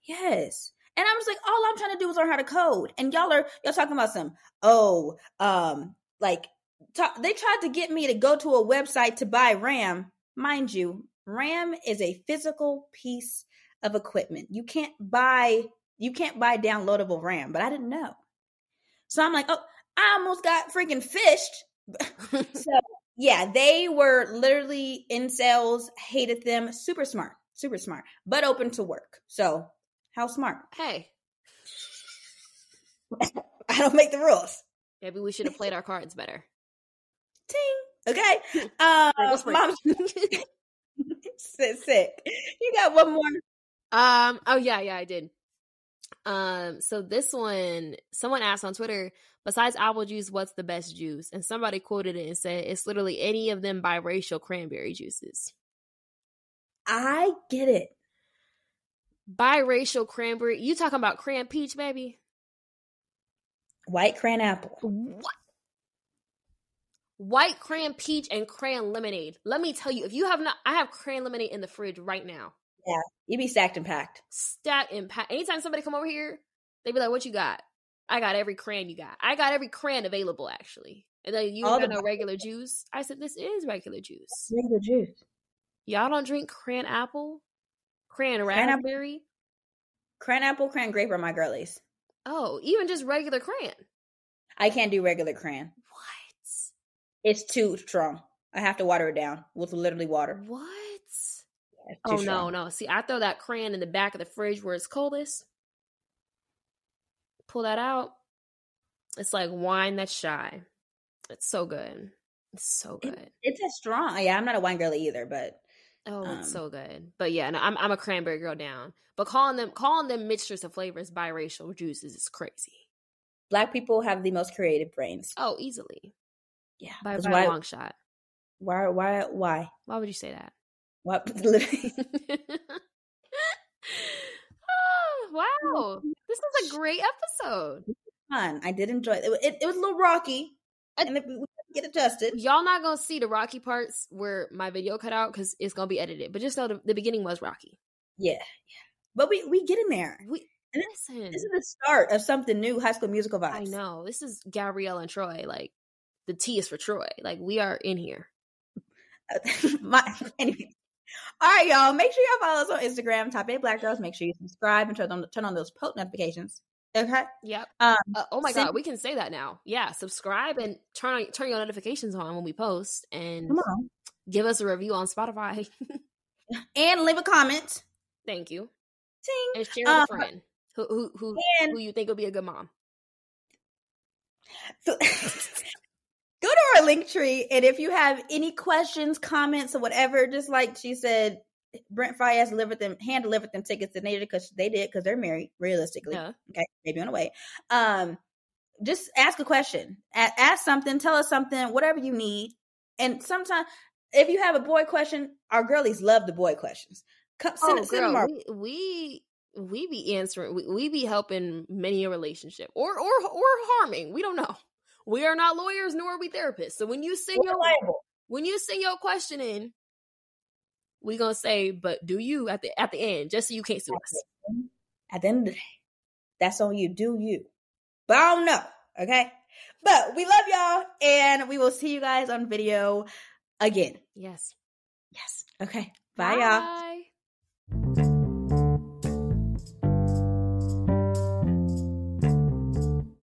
Yes. And I was like, all I'm trying to do is learn how to code. And y'all are y'all talking about some, oh, um, like talk, they tried to get me to go to a website to buy RAM. Mind you, RAM is a physical piece of equipment. You can't buy you can't buy downloadable RAM, but I didn't know. So I'm like, oh, I almost got freaking phished. *laughs* so yeah, they were literally in sales, hated them, super smart, super smart, but open to work. So how smart? Hey. *laughs* I don't make the rules. Maybe we should have played our cards better. Ting. Okay. *laughs* Um, mom, sick. You got one more. Um. Oh yeah, yeah, I did. Um. So this one, someone asked on Twitter, besides apple juice, what's the best juice? And somebody quoted it and said it's literally any of them biracial cranberry juices. I get it. Biracial cranberry. You talking about cran peach, baby? White cran apple. What? White cran peach and cran lemonade. Let me tell you, if you have not, I have cran lemonade in the fridge right now. Yeah, you be stacked and packed. Stacked and packed. Anytime somebody come over here, they be like, "What you got?" I got every cran you got. I got every cran available actually. And then you All got the- no *laughs* regular juice. I said, "This is regular juice." Regular juice. Y'all don't drink cran apple, cran, cran raspberry, cran apple, cran grape are my girlies. Oh, even just regular cran. I can't do regular cran. What? It's too strong. I have to water it down with literally water. What? Oh no, no. See, I throw that crayon in the back of the fridge where it's coldest. Pull that out. It's like wine that's shy. It's so good. It's so good. It, it's a strong. Yeah, I'm not a wine girly either, but oh, um, it's so good. But yeah, no, I'm I'm a cranberry girl down. But calling them calling them mixtures of flavors biracial juices is crazy. Black people have the most creative brains. Oh, easily. Yeah, by, by a long shot. Why? Why? Why? Why would you say that? What? *laughs* *laughs* oh, wow, this is a great episode. Fun. I did enjoy it. It, it was a little rocky, and it, we get adjusted. Y'all not gonna see the rocky parts where my video cut out because it's gonna be edited. But just know the, the beginning was rocky. Yeah, yeah. But we we get in there. We And listen. This is the start of something new. High School Musical vibes. I know this is Gabrielle and Troy. Like the T is for Troy. Like we are in here. *laughs* Uh, my anyway. All right, y'all. Make sure y'all follow us on Instagram, Type A Black Girls. Make sure you subscribe and turn on turn on those post notifications. Okay. Yep. Um, Uh, oh my send- god, we can say that now. Yeah, subscribe and turn on turn your notifications on when we post, and give us a review on Spotify. *laughs* And leave a comment. Thank you, Ting. and share with a friend who who who, And who you think will be a good mom. *laughs* So, *laughs* go to our link tree, and if you have any questions, comments, or whatever, just like she said, Brent Faiyaz delivered them, hand delivered them tickets to Nader because they did because they're married, realistically. Yeah. Okay, maybe on the way. Um, just ask a question, a- ask something, tell us something, whatever you need. And sometimes, if you have a boy question, our girlies love the boy questions. Come, send, oh, send girl, our we, we we be answering. We, we be helping many a relationship, or or or harming. We don't know. We are not lawyers, nor are we therapists. So when you send We're your liable. when you send your question in, we gonna say, "But do you?" at the at the end, just so you can't sue us. At the end of the day, that's on you. Do you? But I don't know. Okay. But we love y'all, and we will see you guys on video again. Yes. Yes. Okay. Bye, y'all.